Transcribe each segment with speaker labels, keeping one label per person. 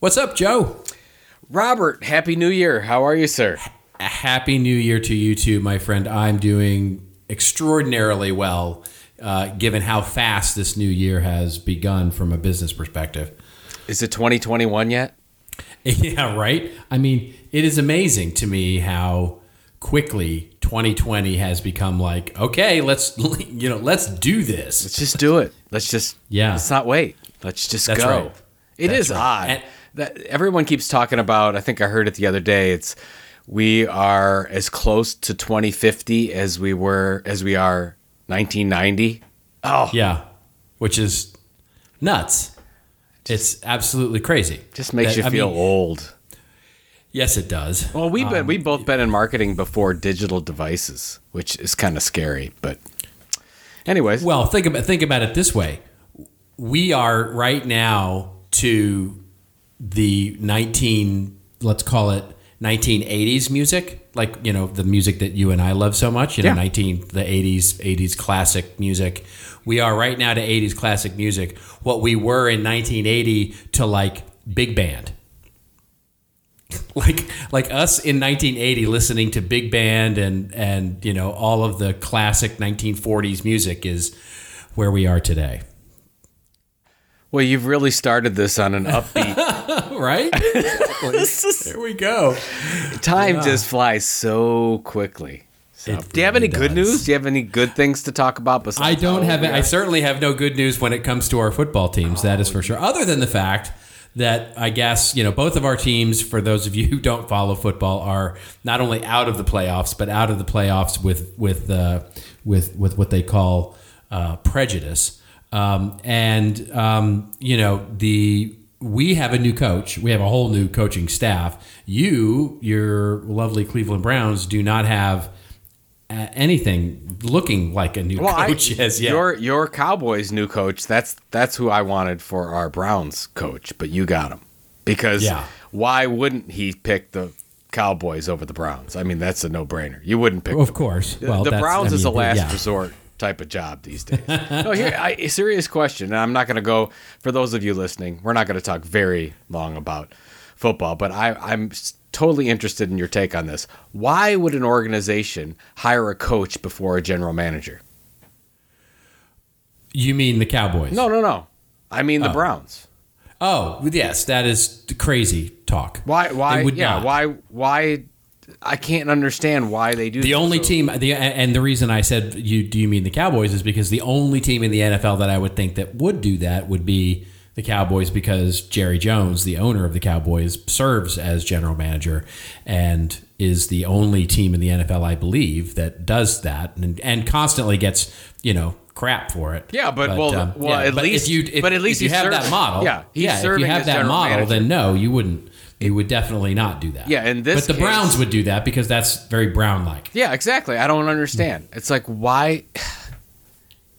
Speaker 1: What's up, Joe?
Speaker 2: Robert, Happy New Year. How are you, sir?
Speaker 1: A happy New Year to you too, my friend. I'm doing extraordinarily well, uh, given how fast this new year has begun from a business perspective.
Speaker 2: Is it 2021 yet?
Speaker 1: Yeah, right. I mean, it is amazing to me how quickly 2020 has become like, okay, let's you know, let's do this.
Speaker 2: Let's just do it. Let's just
Speaker 1: Yeah.
Speaker 2: Let's not wait. Let's just
Speaker 1: That's
Speaker 2: go.
Speaker 1: right.
Speaker 2: It
Speaker 1: That's
Speaker 2: is
Speaker 1: right.
Speaker 2: odd
Speaker 1: And-
Speaker 2: that everyone keeps talking about. I think I heard it the other day. It's we are as close to 2050 as we were as we are 1990. Oh,
Speaker 1: Yeah, which is nuts. It's absolutely crazy.
Speaker 2: just makes
Speaker 1: That-
Speaker 2: you
Speaker 1: I
Speaker 2: feel
Speaker 1: mean,
Speaker 2: old.
Speaker 1: Yes, it does.
Speaker 2: Well, we've been we've um, both been in marketing before digital devices, which is kind of scary. But, anyways,
Speaker 1: Well, think about think about it this way: we are right now to the nineteen, let's call it nineteen eighties music, like you know the music that you and I love so much. You know,
Speaker 2: Yeah.
Speaker 1: nineteen the eighties, eighties classic music. We are right now to eighties classic music. What we were in nineteen eighty to like big band. like like us in 1980 listening to big band and and you know all of the classic 1940s music is where we are today
Speaker 2: well, you've really started this on an upbeat.
Speaker 1: right Here we go
Speaker 2: Time just flies so quickly. So,
Speaker 1: It
Speaker 2: do you have any
Speaker 1: really
Speaker 2: good news? Do you have any good things to talk about? Besides
Speaker 1: i don't have
Speaker 2: we
Speaker 1: i certainly have no good news when it comes to our football teams that is for sure other than the fact that I guess you know both of our teams. For those of you who don't follow football, are not only out of the playoffs, but out of the playoffs with with uh, with with what they call uh, prejudice. Um, and um, you know the we have a new coach. We have a whole new coaching staff. You, your lovely Cleveland Browns, do not have anything looking like a new
Speaker 2: Well, I-
Speaker 1: coach as yet.
Speaker 2: Your your Cowboys new coach. That's that's who I wanted for our Browns coach, but you got him because
Speaker 1: Yeah.
Speaker 2: why wouldn't he pick the Cowboys over the Browns? I mean, that's a no brainer. You wouldn't pick.
Speaker 1: of course. Well,
Speaker 2: the Browns
Speaker 1: I
Speaker 2: is a last
Speaker 1: yeah.
Speaker 2: resort type of job these days. no, here I, a serious question. And I'm not going to go for those of you listening. We're not going to talk very long about football, but I, I'm totally interested in your take on this. Why would an organization hire a coach before a general manager?
Speaker 1: You mean the Cowboys?
Speaker 2: No, no, no. I mean the oh. Browns.
Speaker 1: Oh, yes, that is crazy talk.
Speaker 2: Why? Why?
Speaker 1: Would
Speaker 2: yeah.
Speaker 1: not.
Speaker 2: Why? Why? I can't understand why they do.
Speaker 1: The only
Speaker 2: So-
Speaker 1: team, the and the reason I said you do you mean the Cowboys is because the only team in the NFL that I would think that would do that would be the Cowboys because Jerry Jones, the owner of the Cowboys, serves as general manager and is the only team in the NFL I believe that does that and, and constantly gets you know crap for it.
Speaker 2: Yeah, but, well, um, well, at
Speaker 1: but
Speaker 2: least
Speaker 1: if you if,
Speaker 2: but at least
Speaker 1: if you have that model,
Speaker 2: Yeah,
Speaker 1: yeah. If you have that model,
Speaker 2: manager.
Speaker 1: then no, you wouldn't. You would definitely not do that.
Speaker 2: Yeah, in this
Speaker 1: but the
Speaker 2: case-
Speaker 1: Browns would do that because that's very Brown-like.
Speaker 2: Yeah, exactly. I don't understand. Hmm. It's like why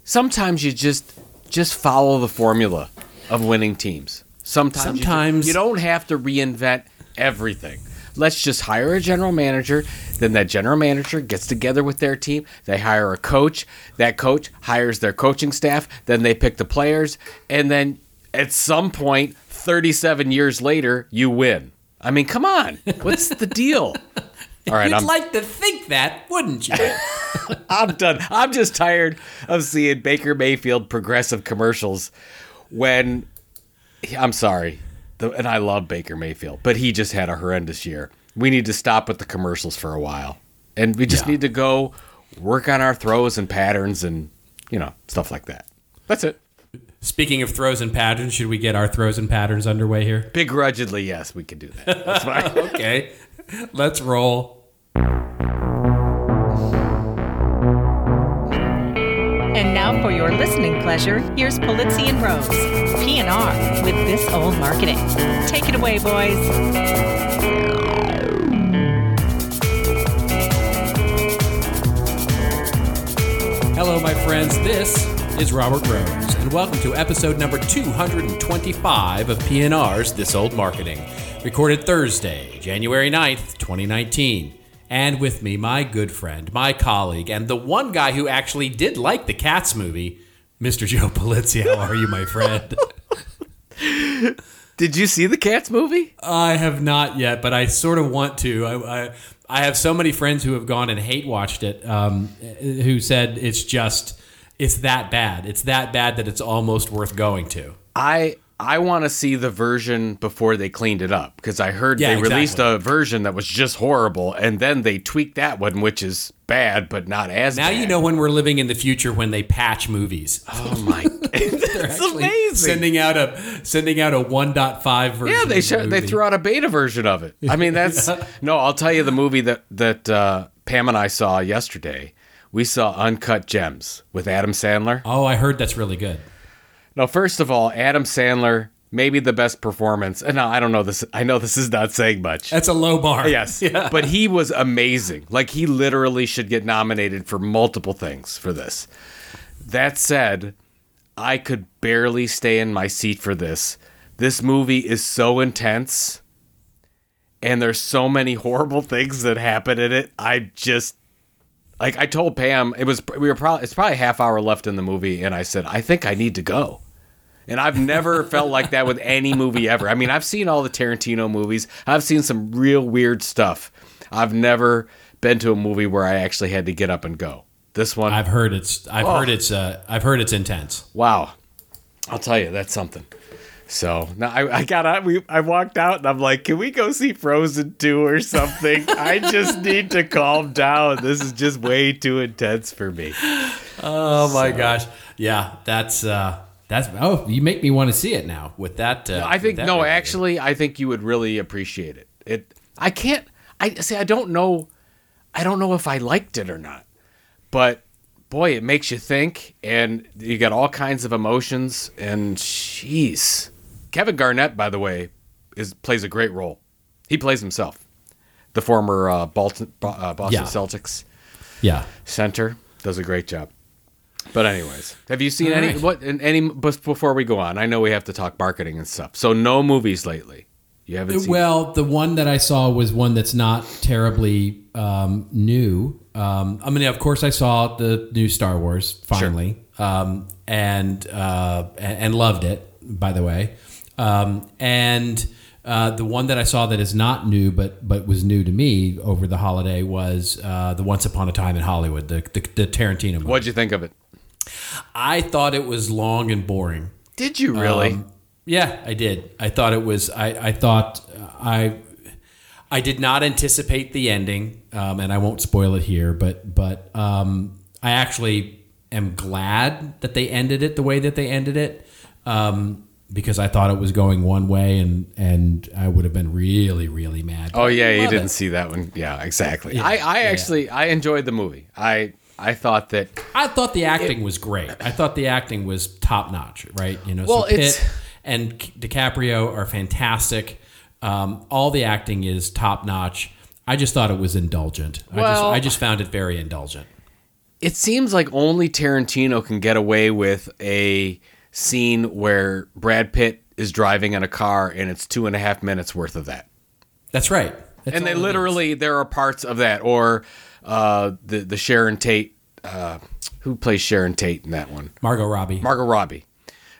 Speaker 2: sometimes you just just follow the formula of winning teams. Sometimes you ju-
Speaker 1: Sometimes-
Speaker 2: you, don't have to reinvent everything. Let's just hire a general manager, then that general manager gets together with their team, they hire a coach, that coach hires their coaching staff, then they pick the players, and then at some point 37 years later you win. I mean, come on. What's the deal? All right,
Speaker 1: You'd
Speaker 2: I'm
Speaker 1: like to think that, wouldn't you?
Speaker 2: I'm done. I'm just tired of seeing Baker Mayfield progressive commercials when I'm sorry. The, and I love Baker Mayfield, but he just had a horrendous year. We need to stop with the commercials for a while. And we just
Speaker 1: Yeah.
Speaker 2: need to go work on our throws and patterns and, you know, stuff like that. That's it.
Speaker 1: Speaking of throws and patterns, should we get our throws and patterns underway here?
Speaker 2: Begrudgingly, yes, we can do that. That's fine.
Speaker 1: Okay, let's roll.
Speaker 3: And now for your listening pleasure, here's Pulizzi and Rose, P&R with This Old Marketing. Take it away, boys.
Speaker 1: Hello, my friends. This is Robert Rose, and welcome to episode number 225 of PNR's This Old Marketing, recorded Thursday, January 9th, 2019. And with me, my good friend, my colleague, and the one guy who actually did like the Cats movie, Mr. Joe Pulizzi. How are you, my friend?
Speaker 2: Did you see the Cats movie?
Speaker 1: I have not yet, but I sort of want to. I, I, I have so many friends who have gone and hate watched it, um, who said it's just it's that bad. It's that bad that it's almost worth going to.
Speaker 2: I I want to see the version before they cleaned it up because I heard
Speaker 1: Yeah,
Speaker 2: they released a version that was just horrible, and then they tweaked that one, which is bad but not as
Speaker 1: Now
Speaker 2: bad.
Speaker 1: you know when we're living in the future when they patch movies.
Speaker 2: Oh my, that's amazing.
Speaker 1: Sending out a sending out a 1.5 version.
Speaker 2: yeah, they
Speaker 1: the
Speaker 2: they threw out a beta version of it. I mean, that's no. I'll tell you the movie that that uh, Pam and I saw yesterday. We saw Uncut Gems with Adam Sandler.
Speaker 1: Oh, I heard that's really good.
Speaker 2: Now, first of all, Adam Sandler, maybe the best performance. And no, I don't know this. I know this is not saying much.
Speaker 1: That's a low bar.
Speaker 2: Yes, but he was amazing. Like he literally should get nominated for multiple things for this. That said, I could barely stay in my seat for this. This movie is so intense and there's so many horrible things that happen in it. I just like I told Pam it was we were probably it's probably a half hour left in the movie and I said I think I need to go. And I've never felt like that with any movie ever. I mean, I've seen all the Tarantino movies. I've seen some real weird stuff. I've never been to a movie where I actually had to get up and go. This one,
Speaker 1: I've heard it's I've
Speaker 2: Oh.
Speaker 1: heard it's uh, I've heard it's intense.
Speaker 2: wow. I'll tell you, that's something. So now I, I got out. We I walked out and I'm like, can we go see Frozen two or something? I just need to calm down. This is just way too intense for me.
Speaker 1: Oh my gosh. Yeah, that's uh that's oh, you make me want to see it now with that uh,
Speaker 2: I think
Speaker 1: that
Speaker 2: no, actually, I think you would really appreciate it. It. I can't. I see. I don't know. I don't know if I liked it or not, but boy, it makes you think, and you got all kinds of emotions. And jeez, Kevin Garnett, by the way, is plays a great role. He plays himself, the former uh, Bolton, uh, Boston
Speaker 1: Yeah.
Speaker 2: Celtics
Speaker 1: Yeah.
Speaker 2: center, does a great job. But anyways, have you seen
Speaker 1: All
Speaker 2: any
Speaker 1: right.
Speaker 2: what any bef- before we go on? I know we have to talk marketing and stuff. So no movies lately. You haven't seen
Speaker 1: Well, the one that I saw was one that's not terribly um, new. Um, I mean, of course, I saw the new Star Wars finally, um, and uh, and loved it. By the way, um, and uh, the one that I saw that is not new, but but was new to me over the holiday was uh, the Once Upon a Time in Hollywood, the the, the Tarantino movie.
Speaker 2: What'd you think of it?
Speaker 1: I thought it was long and boring.
Speaker 2: Did you really?
Speaker 1: Um, yeah, I did. I thought it was. I, I thought uh, I. I did not anticipate the ending, um, and I won't spoil it here. But but um, I actually am glad that they ended it the way that they ended it, um, because I thought it was going one way, and and I would have been really really mad.
Speaker 2: oh yeah, you didn't
Speaker 1: it.
Speaker 2: see that one. Yeah, exactly.
Speaker 1: Yeah,
Speaker 2: I I
Speaker 1: yeah.
Speaker 2: actually I enjoyed the movie. I I thought that
Speaker 1: I thought the acting was great. I thought the acting was top notch, right? You know,
Speaker 2: Well,
Speaker 1: so Pitt
Speaker 2: it's-
Speaker 1: and DiCaprio are fantastic. Um, all the acting is top notch. I just thought it was indulgent. I, just,
Speaker 2: Well-
Speaker 1: I just found it very indulgent.
Speaker 2: it seems like only Tarantino can get away with a scene where Brad Pitt is driving in a car and it's two and a half minutes worth of that.
Speaker 1: That's right. That's
Speaker 2: and they
Speaker 1: all it is.
Speaker 2: literally there are parts of that or uh, the the Sharon Tate uh, who plays Sharon Tate in that one
Speaker 1: Margot Robbie.
Speaker 2: Margot Robbie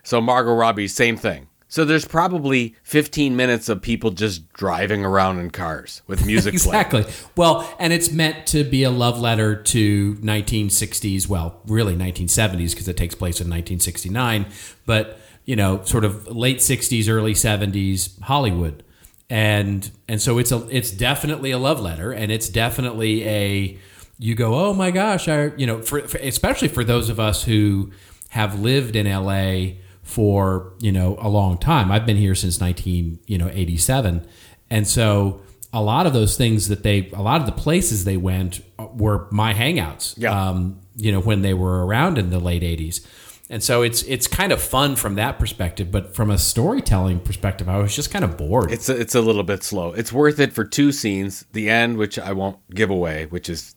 Speaker 2: so Margot Robbie same thing so there's probably 15 minutes of people just driving around in cars with music playing
Speaker 1: Exactly. Well, and it's meant to be a love letter to 1960s, well, really 1970s because it takes place in 1969, but you know, sort of late 60s, early 70s Hollywood. And and so it's a it's definitely a love letter and it's definitely a you go, "Oh my gosh, I you know, for, for especially for those of us who have lived in LA for, you know, a long time. I've been here since 19, you know, 87. And so a lot of those things that they, a lot of the places they went were my hangouts.
Speaker 2: Yeah.
Speaker 1: Um, you know, when they were around in the late '80s, and so it's it's kind of fun from that perspective. But from a storytelling perspective, I was just kind of bored.
Speaker 2: it's a, it's a little bit slow it's worth it for two scenes the end which I won't give away which is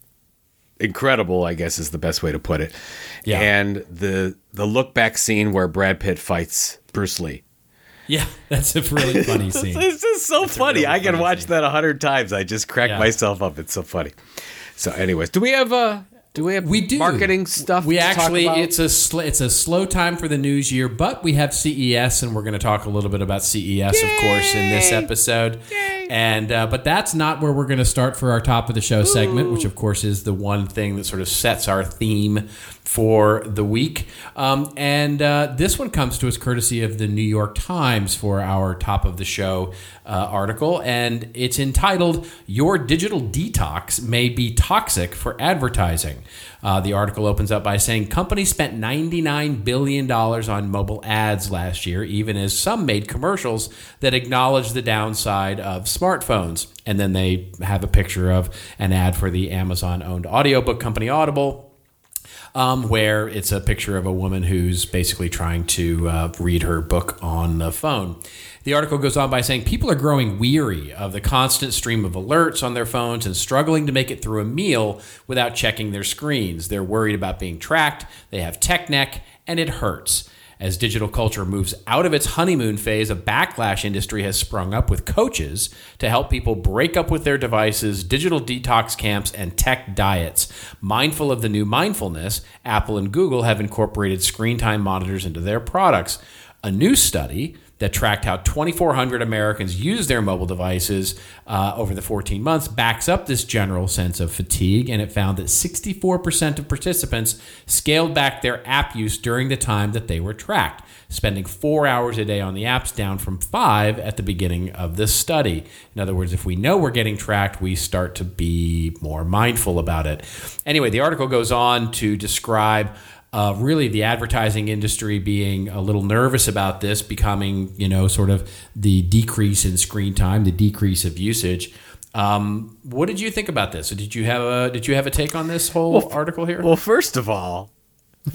Speaker 2: incredible I guess is the best way to put it
Speaker 1: Yeah.
Speaker 2: and the the look back scene where Brad Pitt fights Bruce Lee
Speaker 1: yeah, that's a really funny scene.
Speaker 2: It's just so funny.
Speaker 1: really
Speaker 2: I can
Speaker 1: funny
Speaker 2: watch
Speaker 1: scene.
Speaker 2: that a hundred times. I just crack
Speaker 1: Yeah.
Speaker 2: myself up. It's so funny. So, anyways, do we have uh Do we have
Speaker 1: We do
Speaker 2: marketing stuff?
Speaker 1: We
Speaker 2: to talk
Speaker 1: actually, it's a sl- it's a slow time for the news year, but we have CES, and we're going to talk a little bit about CES, of course, in this episode. And uh, but that's not where we're going to start for our top of the show segment, which of course is the one thing that sort of sets our theme for the week. Um, and uh, this one comes to us courtesy of the New York Times for our top of the show uh, article, and it's entitled "Your Digital Detox May Be Toxic for Advertising." Uh, the article opens up by saying companies spent $99 billion on mobile ads last year, even as some made commercials that acknowledge the downside of smartphones. And then they have a picture of an ad for the Amazon owned audiobook company Audible. Um, where it's a picture of a woman who's basically trying to uh, read her book on the phone. The article goes on by saying people are growing weary of the constant stream of alerts on their phones and struggling to make it through a meal without checking their screens. They're worried about being tracked, they have tech neck, and it hurts. As digital culture moves out of its honeymoon phase, a backlash industry has sprung up with coaches to help people break up with their devices, digital detox camps, and tech diets. Mindful of the new mindfulness, Apple and Google have incorporated screen time monitors into their products. A new study that tracked how 2,400 Americans use their mobile devices uh, over the 14 months backs up this general sense of fatigue, and it found that 64% of participants scaled back their app use during the time that they were tracked, spending four hours a day on the apps, down from five at the beginning of this study. In other words, if we know we're getting tracked, we start to be more mindful about it. Anyway, the article goes on to describe uh, really the advertising industry being a little nervous about this becoming, you know, sort of the decrease in screen time, the decrease of usage. Um, what did you think about this? Did you have a did you have a take on this whole article here?
Speaker 2: well, first of all,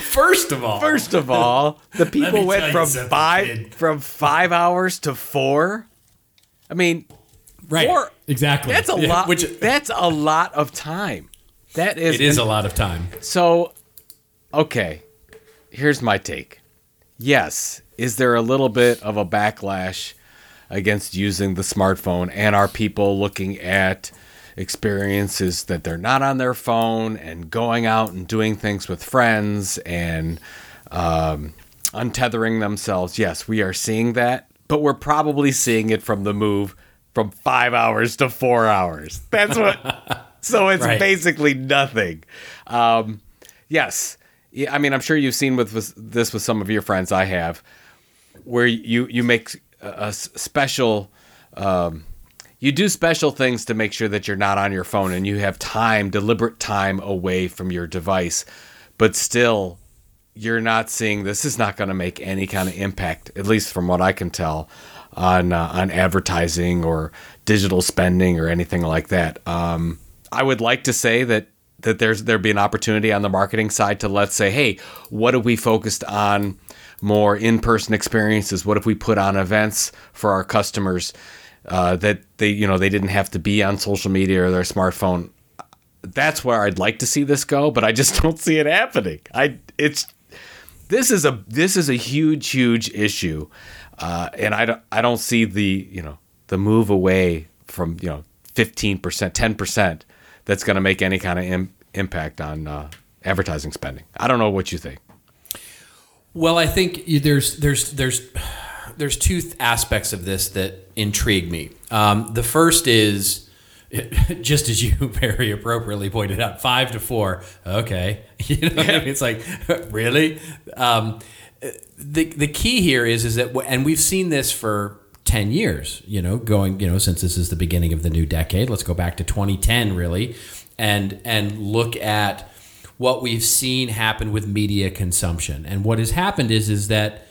Speaker 1: first of all,
Speaker 2: first of all, the people went from five
Speaker 1: kid.
Speaker 2: from five hours to four. I mean,
Speaker 1: right?
Speaker 2: four-
Speaker 1: exactly.
Speaker 2: that's a
Speaker 1: Yeah,
Speaker 2: lot.
Speaker 1: Which
Speaker 2: that's a lot of time. That is
Speaker 1: it is a lot of time.
Speaker 2: So, okay, here's my take. Yes, is there a little bit of a backlash against using the smartphone? And are people looking at experiences that they're not on their phone and going out and doing things with friends and um, untethering themselves? Yes, we are seeing that, but we're probably seeing it from the move from five hours to four hours. That's what. so it's
Speaker 1: Right.
Speaker 2: basically nothing. Um, yes, Yeah, I mean I'm sure you've seen with this- this with some of your friends. I have, where you you make a, a special. Um, you do special things to make sure that you're not on your phone and you have time, deliberate time away from your device, but still you're not seeing this is not going to make any kind of impact, at least from what I can tell, on uh, on advertising or digital spending or anything like that. Um, I would like to say that that there's there'd be an opportunity on the marketing side to let's say, hey, what if we focused on more in-person experiences? What if we put on events for our customers uh, that they you know they didn't have to be on social media or their smartphone? That's where I'd like to see this go, but I just don't see it happening. I it's this is a this is a huge huge issue, uh, and I don't I don't see the you know the move away from you know fifteen percent ten percent that's going to make any kind of Im- impact on uh, advertising spending. I don't know what you think.
Speaker 1: Well, I think there's there's there's there's two th- aspects of this that intrigue me. Um, the first is just as you very appropriately pointed out, five to four. Okay, you know, what I mean? it's like really. Um, the the key here is is that and we've seen this for 10 years you know going you know since this is the beginning of the new decade. Let's go back to 2010 really and and look at what we've seen happen with media consumption. And what has happened is is that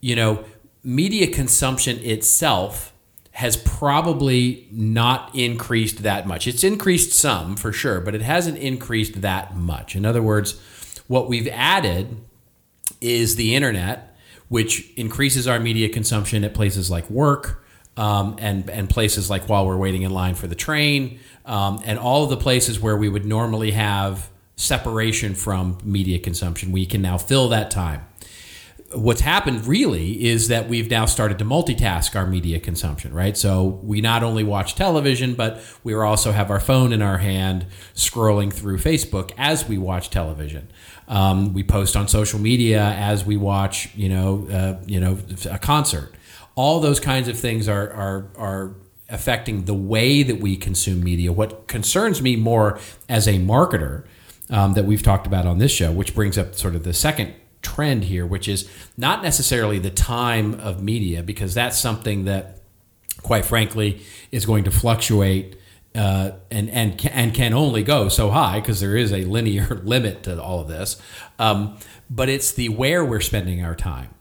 Speaker 1: you know media consumption itself has probably not increased that much. It's increased some for sure but it hasn't increased that much. In other words what we've added is the internet, which increases our media consumption at places like work um, and and places like while we're waiting in line for the train, um, and all of the places where we would normally have separation from media consumption. We can now fill that time. what's happened really is that we've now started to multitask our media consumption, right? So we not only watch television, but we also have our phone in our hand scrolling through Facebook as we watch television. Um, we post on social media as we watch, you know, uh, you know, a concert. All those kinds of things are are are affecting the way that we consume media. What concerns me more as a marketer um, that we've talked about on this show, which brings up sort of the second trend here, which is not necessarily the time of media, because that's something that, quite frankly, is going to fluctuate. Uh, and and and can only go so high because there is a linear limit to all of this. Um, but it's the where we're spending our time.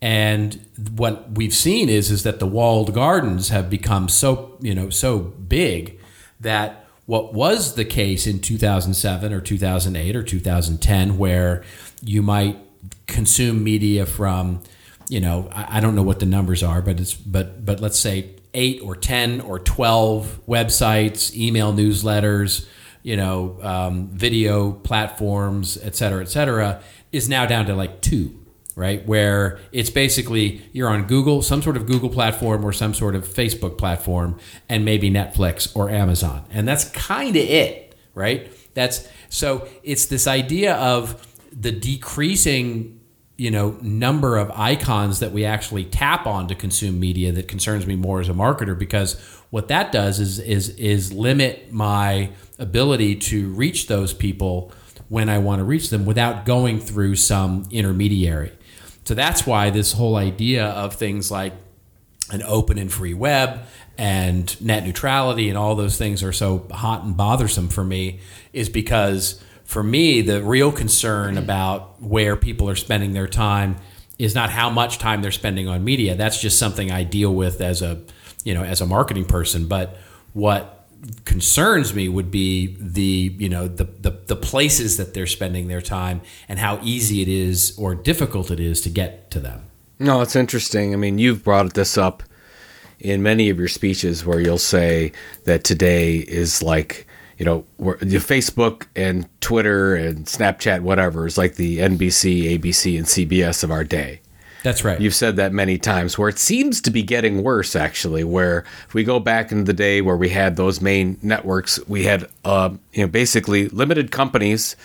Speaker 1: And what we've seen is is that the walled gardens have become so you know so big that what was the case in 2007 or 2008 or 2010 where you might consume media from you know I, I don't know what the numbers are but it's but but let's say 8 or 10 or 12 websites email newsletters you know um, video platforms et cetera et cetera is now down to like two right? Where it's basically you're on Google, some sort of Google platform or some sort of Facebook platform, and maybe Netflix or Amazon. And that's kind of it, right? That's so it's this idea of the decreasing you know number of icons that we actually tap on to consume media that concerns me more as a marketer because what that does is is is limit my ability to reach those people when I want to reach them without going through some intermediary. So that's why this whole idea of things like an open and free web and net neutrality and all those things are so hot and bothersome for me is because for me the real concern about where people are spending their time is not how much time they're spending on media that's just something I deal with as a you know as a marketing person but what concerns me would be the you know the, the the places that they're spending their time and how easy it is or difficult it is to get to them.
Speaker 2: No, it's interesting. I mean, you've brought this up in many of your speeches where you'll say that today is like you know Facebook and Twitter and Snapchat, whatever, is like the NBC, ABC, and CBS of our day.
Speaker 1: That's right.
Speaker 2: You've said that many times where it seems to be getting worse, actually. Where if we go back in the day where we had those main networks, we had, uh, you know, basically limited companies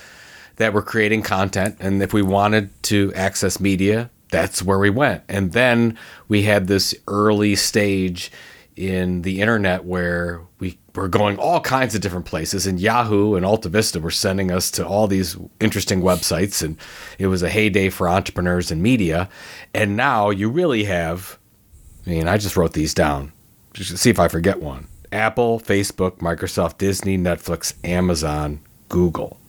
Speaker 2: that were creating content. And if we wanted to access media, that's where we went. And then we had this early stage in the internet where we were going all kinds of different places and Yahoo and Alta Vista were sending us to all these interesting websites and it was a heyday for entrepreneurs and media. And now you really have I mean I just wrote these down. Just see if I forget one. Apple, Facebook, Microsoft, Disney, Netflix, Amazon, Google.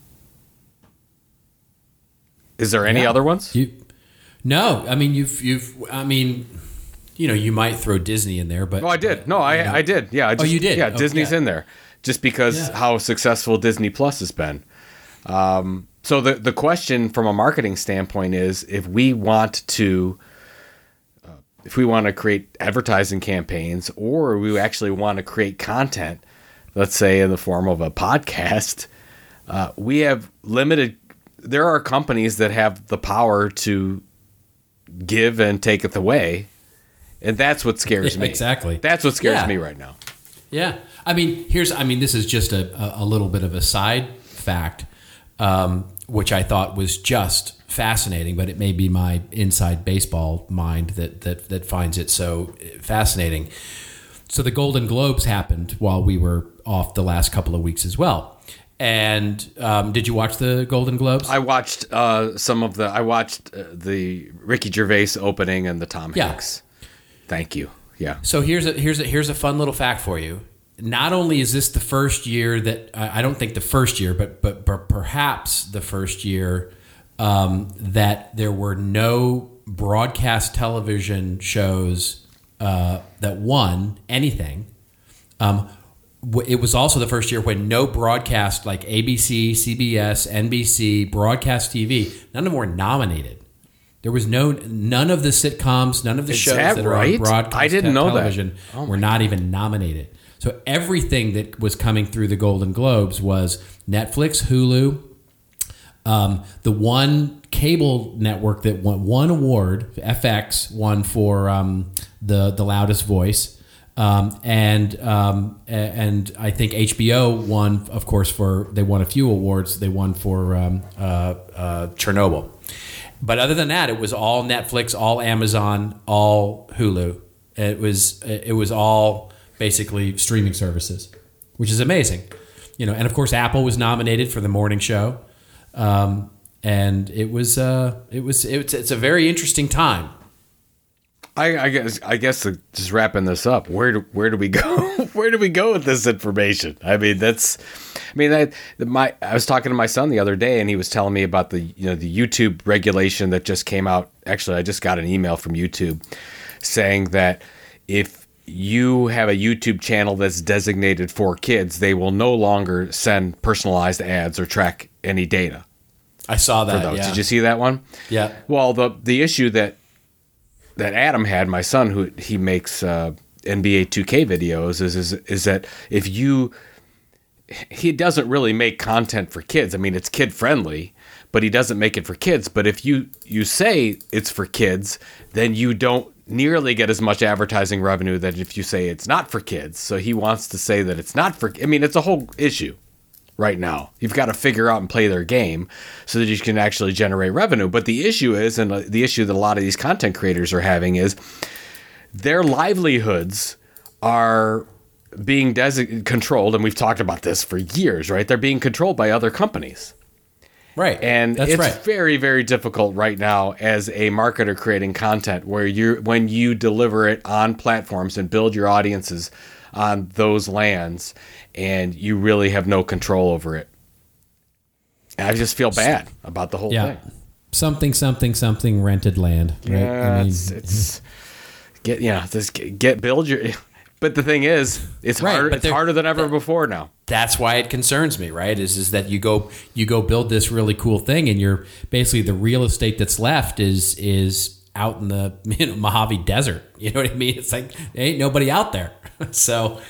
Speaker 2: Is there any yeah. other ones?
Speaker 1: You, no, I mean you've you've I mean you know, you might throw Disney in there, but
Speaker 2: oh, I did. No, I, you know. I did. Yeah. I
Speaker 1: just, oh, you did.
Speaker 2: Yeah, oh, Disney's yeah. in there just because yeah. how successful Disney Plus has been. Um, so the the question from a marketing standpoint is if we want to uh, if we want to create advertising campaigns or we actually want to create content, let's say in the form of a podcast, uh, we have limited. There are companies that have the power to give and taketh away and that's what scares me.
Speaker 1: Exactly.
Speaker 2: That's what scares yeah. me right now.
Speaker 1: Yeah. I mean, here's, I mean, this is just a, a little bit of a side fact, um, which I thought was just fascinating, but it may be my inside baseball mind that, that, that finds it so fascinating. So the Golden Globes happened while we were off the last couple of weeks as well. And um, did you watch the Golden Globes?
Speaker 2: I watched uh, some of the. I watched uh, the Ricky Gervais opening and the Tom
Speaker 1: yeah.
Speaker 2: Thank you. Yeah.
Speaker 1: So here's a here's a here's a fun little fact for you. Not only is this the first year that I don't think the first year, but but, but perhaps the first year um, that there were no broadcast television shows uh, that won anything. Um, it was also the first year when no broadcast like ABC, CBS, NBC, broadcast TV, none of them were nominated. There was no none of the sitcoms, none of the
Speaker 2: Is
Speaker 1: shows
Speaker 2: that,
Speaker 1: that
Speaker 2: right?
Speaker 1: are on broadcast
Speaker 2: I didn't know
Speaker 1: television
Speaker 2: oh
Speaker 1: were not even nominated. So everything that was coming through the Golden Globes was Netflix, Hulu, Um, the one cable network that won one award, FX, won for um, the the loudest voice, um, and um, and I think HBO won, of course, for they won a few awards. They won for um, uh, uh, Chernobyl, but other than that, it was all Netflix, all Amazon, all Hulu. It was it was all basically streaming services, which is amazing, you know. And of course, Apple was nominated for the morning show, um, and it was uh, it was it's, it's a very interesting time.
Speaker 2: I, I guess I guess uh, just wrapping this up. Where do where do we go? where do we go with this information? I mean, that's. I mean, that my I was talking to my son the other day, and he was telling me about the you know the YouTube regulation that just came out. Actually, I just got an email from YouTube saying that if you have a YouTube channel that's designated for kids, they will no longer send personalized ads or track any data
Speaker 1: I saw that. yeah.
Speaker 2: Did you see that one?
Speaker 1: Yeah.
Speaker 2: Well, the the issue that that Adam had, my son, who he makes uh, NBA 2K videos, is is is that if you he doesn't really make content for kids. I mean, it's kid friendly, but he doesn't make it for kids. But if you you say it's for kids, then you don't nearly get as much advertising revenue that if you say it's not for kids. So he wants to say that it's not for. I mean, it's a whole issue right now. You've got to figure out and play their game so that you can actually generate revenue. But the issue is, and uh, the issue that a lot of these content creators are having is their livelihoods are being desi- controlled, and we've talked about this for years, right? They're being controlled by other companies.
Speaker 1: Right.
Speaker 2: And
Speaker 1: that's
Speaker 2: it's
Speaker 1: right.
Speaker 2: very, very difficult right now as a marketer creating content where you when you deliver it on platforms and build your audiences on those lands and you really have no control over it. And I just feel bad about the whole
Speaker 1: yeah.
Speaker 2: thing.
Speaker 1: Something, something, something rented land. Right.
Speaker 2: Yeah, it's, it's get yeah, just get, get build your but the thing is, it's
Speaker 1: Right,
Speaker 2: harder it's harder than ever before now.
Speaker 1: that's why it concerns me, right? Is is that you go you go build this really cool thing, and you're basically the real estate that's left is is out in the you know, Mojave Desert. You know what I mean? It's like there ain't nobody out there. so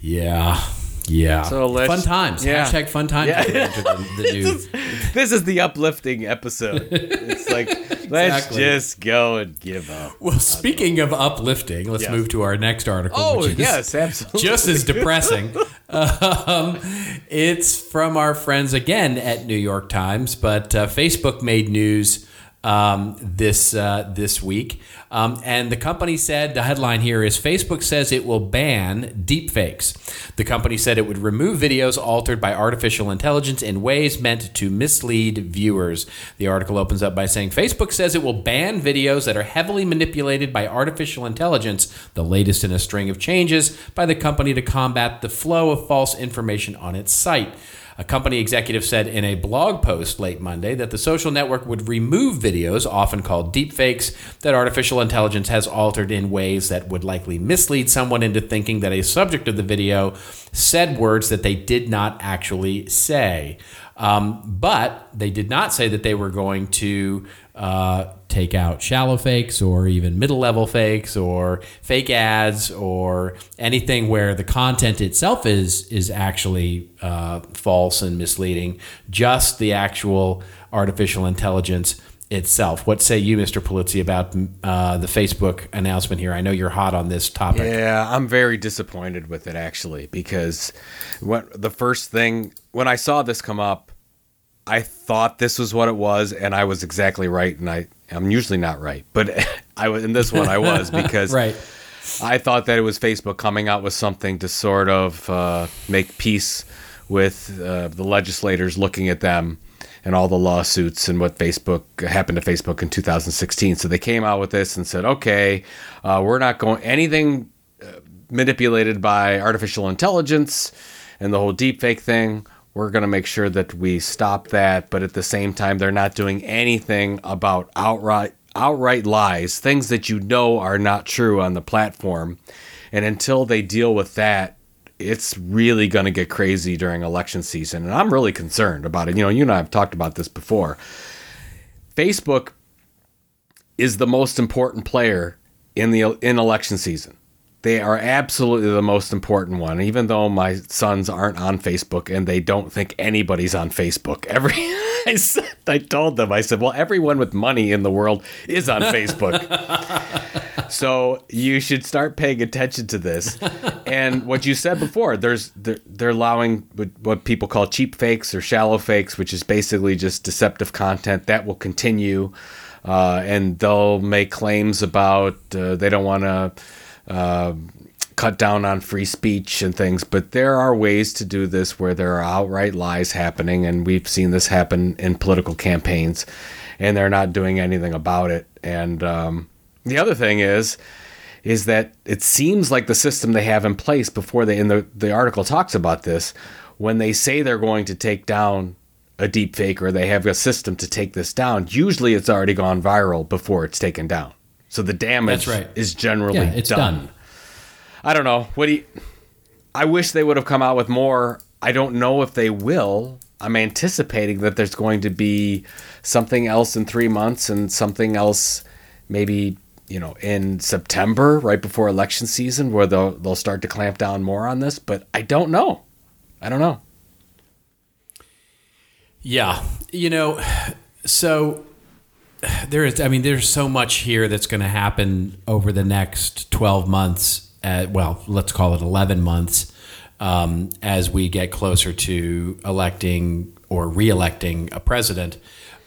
Speaker 1: yeah, yeah.
Speaker 2: So let's-
Speaker 1: fun times.
Speaker 2: yeah.
Speaker 1: Hashtag fun times.
Speaker 2: Yeah.
Speaker 1: the, the new-
Speaker 2: This is the uplifting episode. It's like let's just go and give up.
Speaker 1: well, speaking of uplifting, let's
Speaker 2: Yes.
Speaker 1: move to our next article.
Speaker 2: Oh
Speaker 1: which is
Speaker 2: yes, absolutely.
Speaker 1: just as depressing. um, it's from our friends again at New York Times, but uh, Facebook made news um, this uh, this week, um, and the company said the headline here is Facebook says it will ban deepfakes. The company said it would remove videos altered by artificial intelligence in ways meant to mislead viewers. The article opens up by saying Facebook says it will ban videos that are heavily manipulated by artificial intelligence, the latest in a string of changes by the company to combat the flow of false information on its site. A company executive said in a blog post late Monday that the social network would remove videos, often called deepfakes, that artificial intelligence has altered in ways that would likely mislead someone into thinking that a subject of the video said words that they did not actually say. Um, but they did not say that they were going to uh, take out shallow fakes or even middle level fakes or fake ads or anything where the content itself is is actually uh, false and misleading. Just the actual artificial intelligence itself. What say you, Mr. Pulizzi, about uh, the Facebook announcement here? I know you're hot on this topic.
Speaker 2: Yeah, I'm very disappointed with it actually because the first thing when I saw this come up, I thought this was what it was, and I was exactly right. And I I'm usually not right, but I was in this one I was because
Speaker 1: Right.
Speaker 2: I thought that it was Facebook coming out with something to sort of uh, make peace with uh, the legislators looking at them and all the lawsuits and what Facebook happened to Facebook in 2016. So they came out with this and said, okay, uh, we're not going anything uh, manipulated by artificial intelligence and the whole deepfake thing. We're going to make sure that we stop that, but at the same time, they're not doing anything about outright outright lies, things that you know are not true on the platform. And until they deal with that, it's really going to get crazy during election season. And I'm really concerned about it. You know, you and I have talked about this before. Facebook is the most important player in the in election season. They are absolutely the most important one. Even though my sons aren't on Facebook and they don't think anybody's on Facebook. Every I said, I told them, I said, well, everyone with money in the world is on Facebook. so you should start paying attention to this. And what you said before, there's they're, they're allowing what people call cheap fakes or shallow fakes, which is basically just deceptive content that will continue. Uh, and they'll make claims about uh, they don't want to uh, cut down on free speech and things, but there are ways to do this where there are outright lies happening, and we've seen this happen in political campaigns, and they're not doing anything about it. And um, the other thing is, is that it seems like the system they have in place before they, in the the article talks about this, when they say they're going to take down a deep fake or they have a system to take this down, usually it's already gone viral before it's taken down. So the damage
Speaker 1: right.
Speaker 2: is generally
Speaker 1: yeah, it's done. done.
Speaker 2: I don't know. What do you, I wish they would have come out with more. I don't know if they will. I'm anticipating that there's going to be something else in three months and something else maybe you know in September, right before election season, where they'll they'll start to clamp down more on this. But I don't know. I don't know.
Speaker 1: Yeah. You know, so there is, I mean, there's so much here that's going to happen over the next 12 months. At, well, let's call it 11 months um, as we get closer to electing or re-electing a president.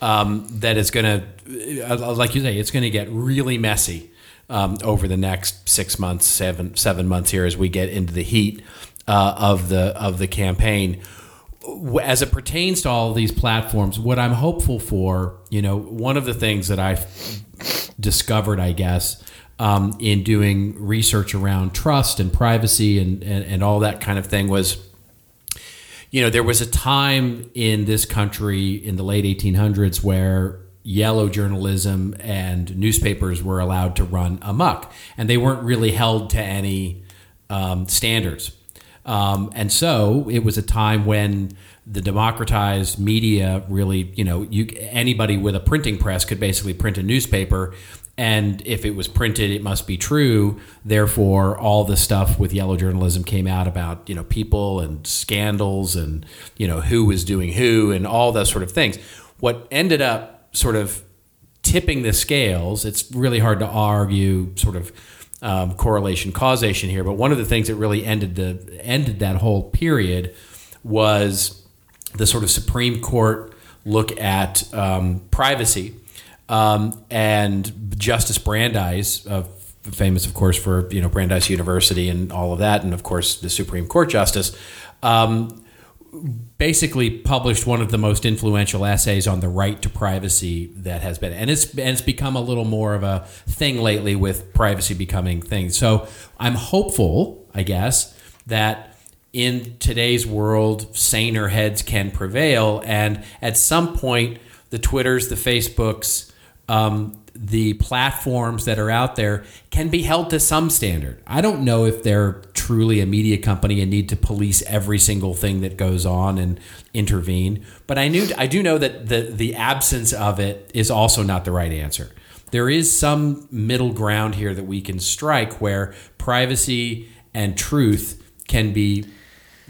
Speaker 1: Um, that is going to, uh, like you say, it's going to get really messy um, over the next six months, seven seven months here as we get into the heat uh, of the of the campaign as it pertains to all these platforms, what I'm hopeful for, you know, one of the things that I've discovered, I guess, um, in doing research around trust and privacy and, and, and all that kind of thing was, you know, there was a time in this country in the late 1800s where yellow journalism and newspapers were allowed to run amok, and they weren't really held to any um, standards. Um, and so it was a time when the democratized media really, you know, you anybody with a printing press could basically print a newspaper. And if it was printed, it must be true. Therefore, all the stuff with yellow journalism came out about you know people and scandals and you know who was doing who and all those sort of things. What ended up sort of tipping the scales, it's really hard to argue sort of um, correlation causation here. But one of the things that really ended the ended that whole period was the sort of Supreme Court look at um, privacy um, and Justice Brandeis, uh, famous of course for you know Brandeis University and all of that, and of course the Supreme Court justice. Basically published one of the most influential essays on the right to privacy that has been and it's and it's become a little more of a thing lately with privacy becoming things. So i'm hopeful i guess that in today's world saner heads can prevail. And at some point the twitters the facebooks um, the platforms that are out there can be held to some standard. I don't know if they're truly a media company and need to police every single thing that goes on and intervene, but I knew I do know that the the absence of it is also not the right answer. There is some middle ground here that we can strike where privacy and truth can be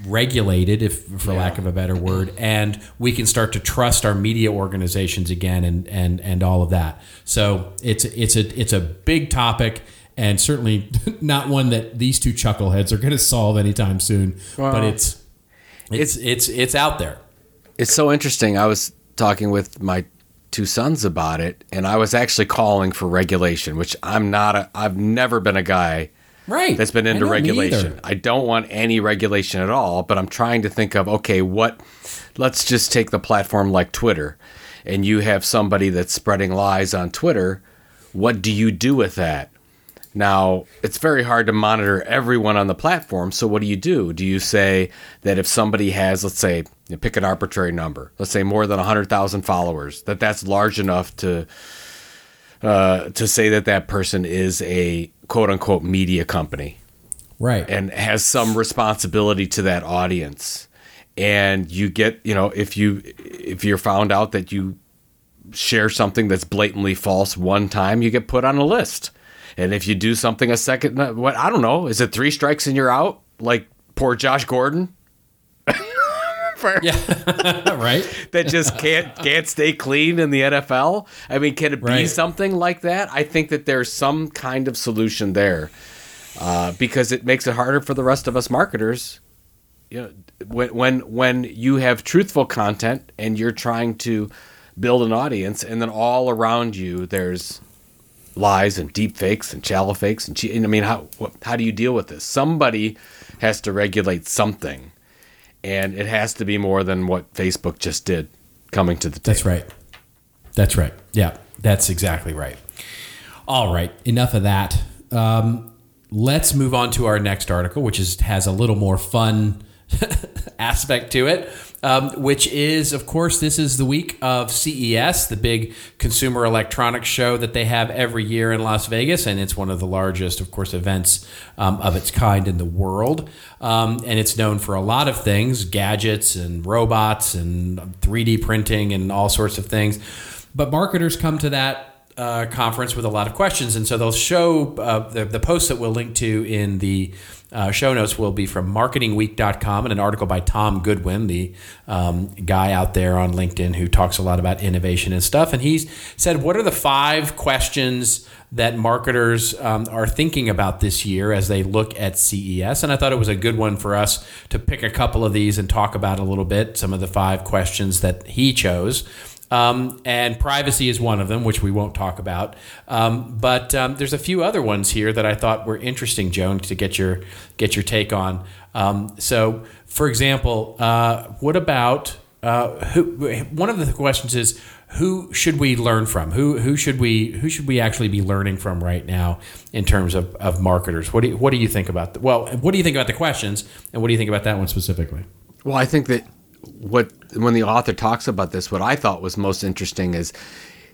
Speaker 1: regulated, if for yeah. lack of a better word, and we can start to trust our media organizations again, and and and all of that. So it's it's a it's a big topic, and certainly not one that these two chuckleheads are going to solve anytime soon. But it's it's it's it's out there.
Speaker 2: It's so interesting. I was talking with my two sons about it, and I was actually calling for regulation, which I'm not. A, I've never been a guy
Speaker 1: right.
Speaker 2: that's been into regulation. I don't want any regulation at all but i'm trying to think of okay what let's just take the platform like twitter and you have somebody that's spreading lies on twitter. What do you do with that? Now it's very hard to monitor everyone on the platform so what do you do? Do you say that if somebody has let's say you pick an arbitrary number let's say more than 100000 followers that that's large enough to uh, to say that that person is a quote unquote media company.
Speaker 1: Right.
Speaker 2: And has some responsibility to that audience. And you get, you know, if you if you're found out that you share something that's blatantly false one time, you get put on a list. And if you do something a second, what I don't know, is it three strikes and you're out? Like poor Josh Gordon.
Speaker 1: Yeah, right.
Speaker 2: that just can't can't stay clean in the NFL. I mean, can it be something like that? I think that there's some kind of solution there uh, because it makes it harder for the rest of us marketers. You know, when when when you have truthful content and you're trying to build an audience, and then all around you there's lies and deep fakes and shallow fakes and, che- and I mean, how what, how do you deal with this? Somebody has to regulate something, and it has to be more than what Facebook just did, coming to the table.
Speaker 1: That's right. That's right. Yeah, that's exactly right. All right, enough of that. Um, let's move on to our next article, which is has a little more fun aspect to it. Um, which is, of course, this is the week of CES, the big consumer electronics show that they have every year in Las Vegas, and it's one of the largest, of course, events um, of its kind in the world. Um, and it's known for a lot of things gadgets and robots and 3D printing and all sorts of things. But marketers come to that uh, conference with a lot of questions, and so they'll show uh, the, the posts that we'll link to in the uh, show notes will be from marketingweek.com and an article by Tom Goodwin, the um, guy out there on LinkedIn who talks a lot about innovation and stuff. And he said, What are the five questions that marketers um, are thinking about this year as they look at CES? And I thought it was a good one for us to pick a couple of these and talk about a little bit some of the five questions that he chose. Um, and privacy is one of them, which we won't talk about. Um, but um, there's a few other ones here that I thought were interesting, Joan, to get your get your take on. Um, so, for example, uh, what about uh, who? One of the questions is who should we learn from? Who who should we who should we actually be learning from right now in terms of, of marketers? What do you, what do you think about the, well? What do you think about the questions, and what do you think about that one specifically?
Speaker 2: Well, I think that what when the author talks about this, what I thought was most interesting is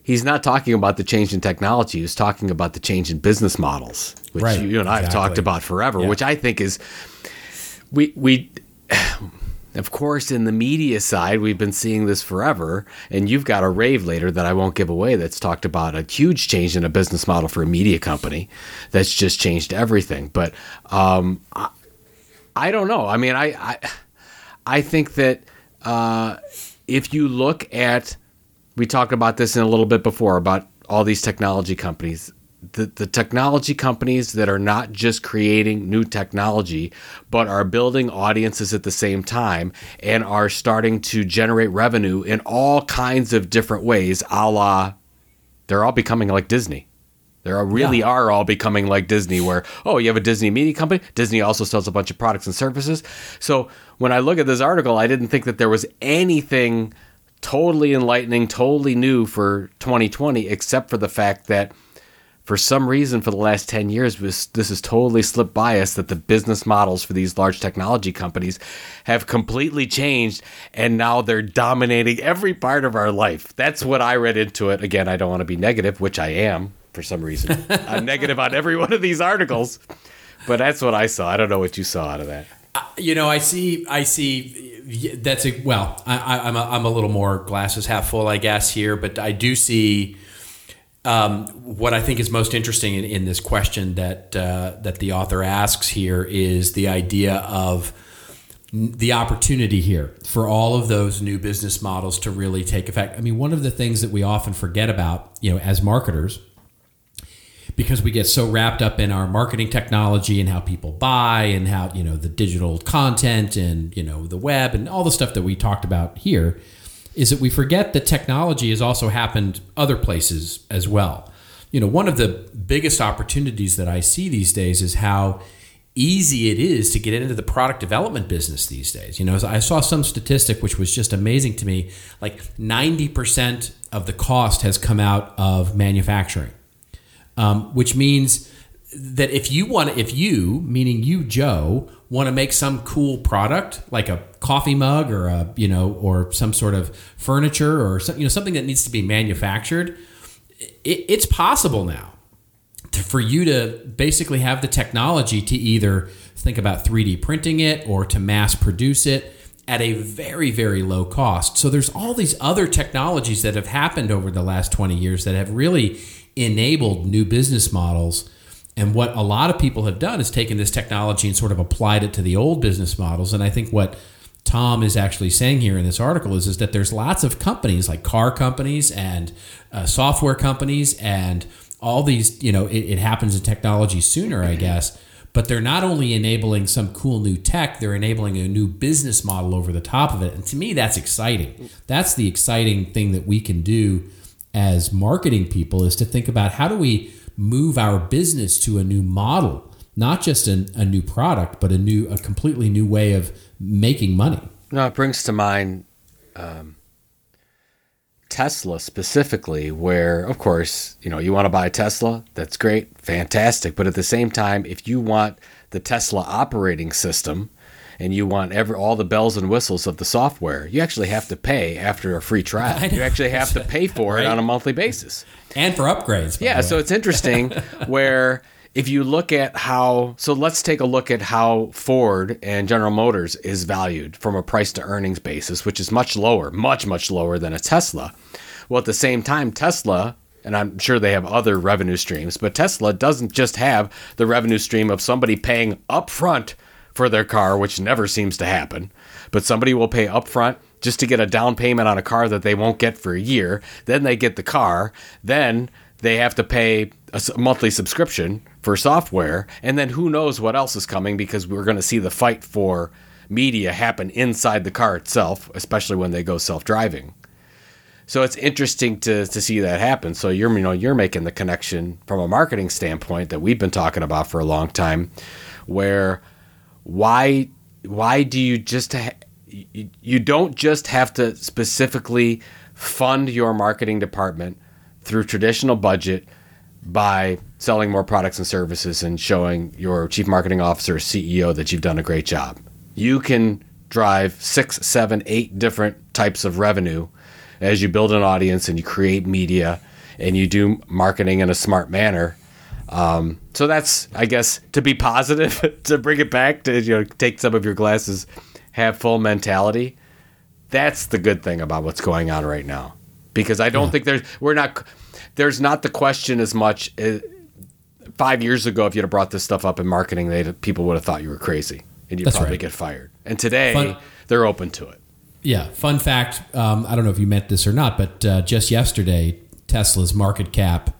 Speaker 2: he's not talking about the change in technology. He's talking about the change in business models, which
Speaker 1: Right,
Speaker 2: you and I have talked about forever.
Speaker 1: Yeah.
Speaker 2: Which I think is we we. Of course, in the media side, we've been seeing this forever, and you've got a rave later that I won't give away that's talked about a huge change in a business model for a media company that's just changed everything. But um, I, I don't know. I mean, I, I I think that uh, if you look at, we talked about this in a little bit before about all these technology companies. The, the technology companies that are not just creating new technology, but are building audiences at the same time and are starting to generate revenue in all kinds of different ways, a la, they're all becoming like Disney. They are really
Speaker 1: Yeah.
Speaker 2: are all becoming like Disney, where oh, you have a Disney media company. Disney also sells a bunch of products and services. So when I look at this article, I didn't think that there was anything totally enlightening, totally new for 2020, except for the fact that for some reason for the last 10 years this, this has totally slipped by us that the business models for these large technology companies have completely changed and now they're dominating every part of our life that's what i read into it again i don't want to be negative which i am for some reason i'm negative on every one of these articles but that's what i saw i don't know what you saw out of that
Speaker 1: You know, I see. I see. That's a well. I, I, I'm a, I'm a little more glasses half full, I guess here, but I do see um, what I think is most interesting in, in this question that uh, that the author asks here is the idea of the opportunity here for all of those new business models to really take effect. I mean, one of the things that we often forget about, you know, as marketers because we get so wrapped up in our marketing technology and how people buy and how you know the digital content and you know the web and all the stuff that we talked about here is that we forget that technology has also happened other places as well. You know one of the biggest opportunities that i see these days is how easy it is to get into the product development business these days. You know i saw some statistic which was just amazing to me like 90% of the cost has come out of manufacturing um, which means that if you want, if you, meaning you, Joe, want to make some cool product like a coffee mug or a, you know, or some sort of furniture or some, you know, something that needs to be manufactured, it, it's possible now to, for you to basically have the technology to either think about 3D printing it or to mass produce it at a very, very low cost. So there's all these other technologies that have happened over the last 20 years that have really enabled new business models And what a lot of people have done is taken this technology and sort of applied it to the old business models. And I think what Tom is actually saying here in this article is, is that there's lots of companies like car companies and uh, software companies and all these, you know, it, it happens in technology sooner, I guess. But they're not only enabling some cool new tech, they're enabling a new business model over the top of it. And to me, that's exciting. That's the exciting thing that we can do as marketing people is to think about how do we move our business to a new model, not just a, a new product, but a new, a completely new way of making money.
Speaker 2: No, it brings to mind um, Tesla specifically, where, of course, you know, you want to buy a Tesla, that's great, fantastic. But at the same time, if you want the Tesla operating system and you want every, all the bells and whistles of the software, you actually have to pay after a free trial. You actually have to pay for
Speaker 1: Right.
Speaker 2: it on a monthly basis.
Speaker 1: And for upgrades.
Speaker 2: Yeah, so it's interesting where if you look at how so let's take a look at how Ford and General Motors is valued from a price to earnings basis, which is much lower, much much lower than a Tesla. Well, at the same time Tesla and I'm sure they have other revenue streams, but Tesla doesn't just have the revenue stream of somebody paying upfront for their car, which never seems to happen. But somebody will pay upfront just to get a down payment on a car that they won't get for a year. Then they get the car. Then they have to pay a monthly subscription for software. And then who knows what else is coming because we're going to see the fight for media happen inside the car itself, especially when they go self driving. So it's interesting to, to see that happen. So you're you know you're making the connection from a marketing standpoint that we've been talking about for a long time, where why why do you just ha- you, you don't just have to specifically fund your marketing department through traditional budget by selling more products and services and showing your chief marketing officer CEO that you've done a great job. You can drive six, seven, eight different types of revenue as you build an audience and you create media and you do marketing in a smart manner. Um, so that's, I guess, to be positive, to bring it back to you know take some of your glasses, have full mentality. That's the good thing about what's going on right now, because I don't think there's we're not there's not the question as much. uh five years ago, if you'd have brought this stuff up in marketing, they people would have thought you were crazy and you'd
Speaker 1: That's
Speaker 2: probably
Speaker 1: right.
Speaker 2: get fired. And today,
Speaker 1: Fun-
Speaker 2: they're open to it.
Speaker 1: Yeah, fun fact. Um, I don't know if you meant this or not, but uh, just yesterday, Tesla's market cap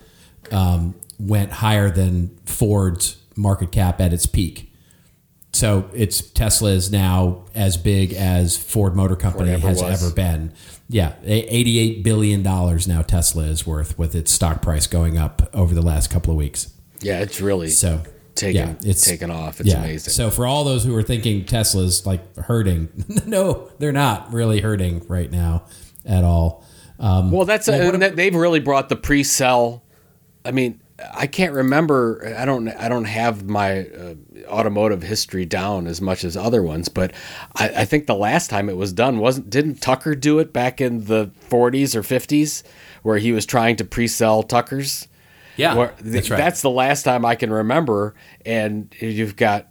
Speaker 1: um, went higher than Ford's market cap at its peak. So it's Tesla is now as big as Ford Motor Company
Speaker 2: ever
Speaker 1: has
Speaker 2: was.
Speaker 1: ever been. Yeah, eighty-eight billion dollars now Tesla is worth with its stock price going up over the last couple of weeks.
Speaker 2: Yeah, it's really
Speaker 1: So
Speaker 2: taken
Speaker 1: yeah, it's
Speaker 2: taken off. It's amazing.
Speaker 1: So for all those who are thinking Tesla's like hurting, no, they're not really hurting right now at all. Um,
Speaker 2: Well, that's
Speaker 1: Well,
Speaker 2: and they've really brought the pre-sell. I mean, I can't remember. I don't. I don't have my uh, automotive history down as much as other ones, but I, I think the last time it was done wasn't. Didn't Tucker do it back in the 40s or 50s, where he was trying to pre-sell Tuckers?
Speaker 1: yeah,
Speaker 2: Where-
Speaker 1: that's right.
Speaker 2: That's the last time I can remember. And you've got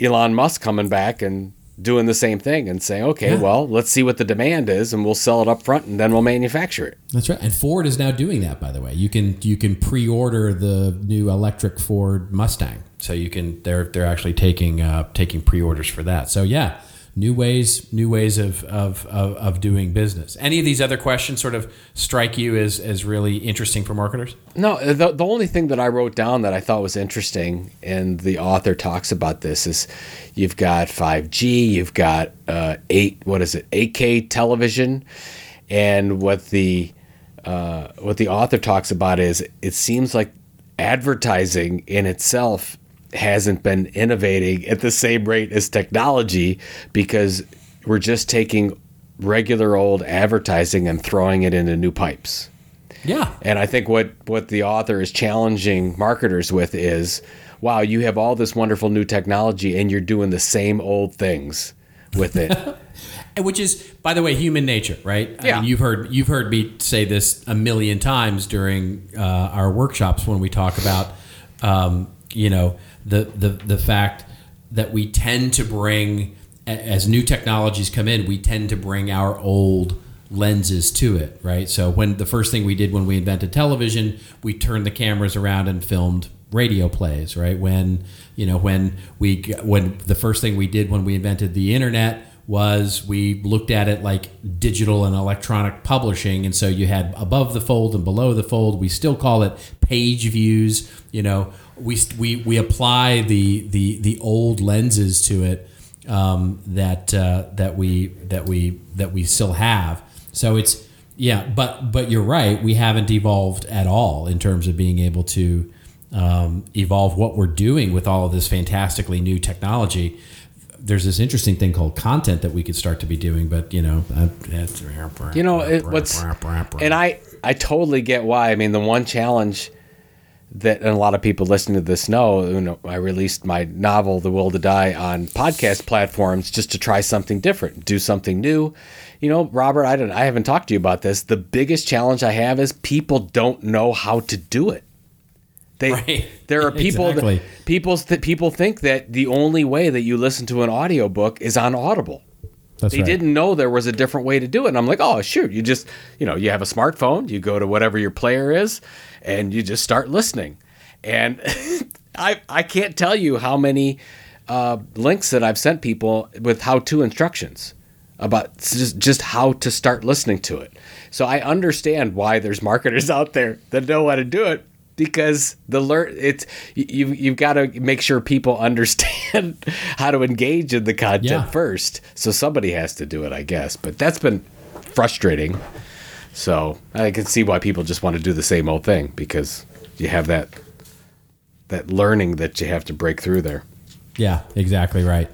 Speaker 2: Elon Musk coming back and doing the same thing and saying, okay,
Speaker 1: Yeah.
Speaker 2: well, let's see what the demand is and we'll sell it up front and then we'll manufacture it.
Speaker 1: That's right. And Ford is now doing that. By the way, you can you can pre-order the new electric Ford Mustang. So you can they're they're actually taking uh, taking pre-orders for that. So yeah, new ways new ways of of, of of doing business. Any of these other questions sort of strike you as as really interesting for marketers?
Speaker 2: No, the, the only thing that I wrote down that I thought was interesting, and the author talks about this, is you've got 5G, you've got uh, eight, what is it, 8K television, and what the uh, what the author talks about is it seems like advertising in itself hasn't been innovating at the same rate as technology because we're just taking regular old advertising and throwing it into new pipes.
Speaker 1: Yeah.
Speaker 2: And I think what what the author is challenging marketers with is, wow, you have all this wonderful new technology and you're doing the same old things with it.
Speaker 1: And which is, by the way, human nature, right? I
Speaker 2: Yeah.
Speaker 1: mean, you've heard you've heard me say this a million times during uh, our workshops when we talk about, um, you know, the the the fact that we tend to bring as new technologies come in, we tend to bring our old lenses to it, right? So when the first thing we did when we invented television, we turned the cameras around and filmed radio plays, right? When you know when we when the first thing we did when we invented the internet was we looked at it like digital and electronic publishing. And so you had above the fold and below the fold. We still call it page views. You know we we, we apply the the the old lenses to it um, that uh, that we that we that we still have. So it's yeah but but you're right. We haven't evolved at all in terms of being able to um, evolve what we're doing with all of this fantastically new technology there's this interesting thing called content that we could start to be doing, but you know, uh,
Speaker 2: you know, it, what's and I I totally get why. I mean, the one challenge that a lot of people listening to this know, you know, I released my novel, The Will to Die, on podcast platforms just to try something different, do something new. You know, Robert, I don't, I haven't talked to you about this. The biggest challenge I have is people don't know how to do it. They, right. There are people exactly. that people that people think that the only way that you listen to an audiobook is on Audible. That's they right. didn't know there was a different way to do it. And I'm like, oh, shoot, you just, you know, you have a smartphone, you go to whatever your player is, and you just start listening. And I, I can't tell you how many uh, links that I've sent people with how to instructions about just, just how to start listening to it. So I understand why there's marketers out there that know how to do it, because the learn it's you you've got to make sure people understand how to engage in the content yeah. first. So somebody has to do it, I guess. But that's been frustrating. So I can see why people just want to do the same old thing because you have that that learning that you have to break through there.
Speaker 1: Yeah, exactly right.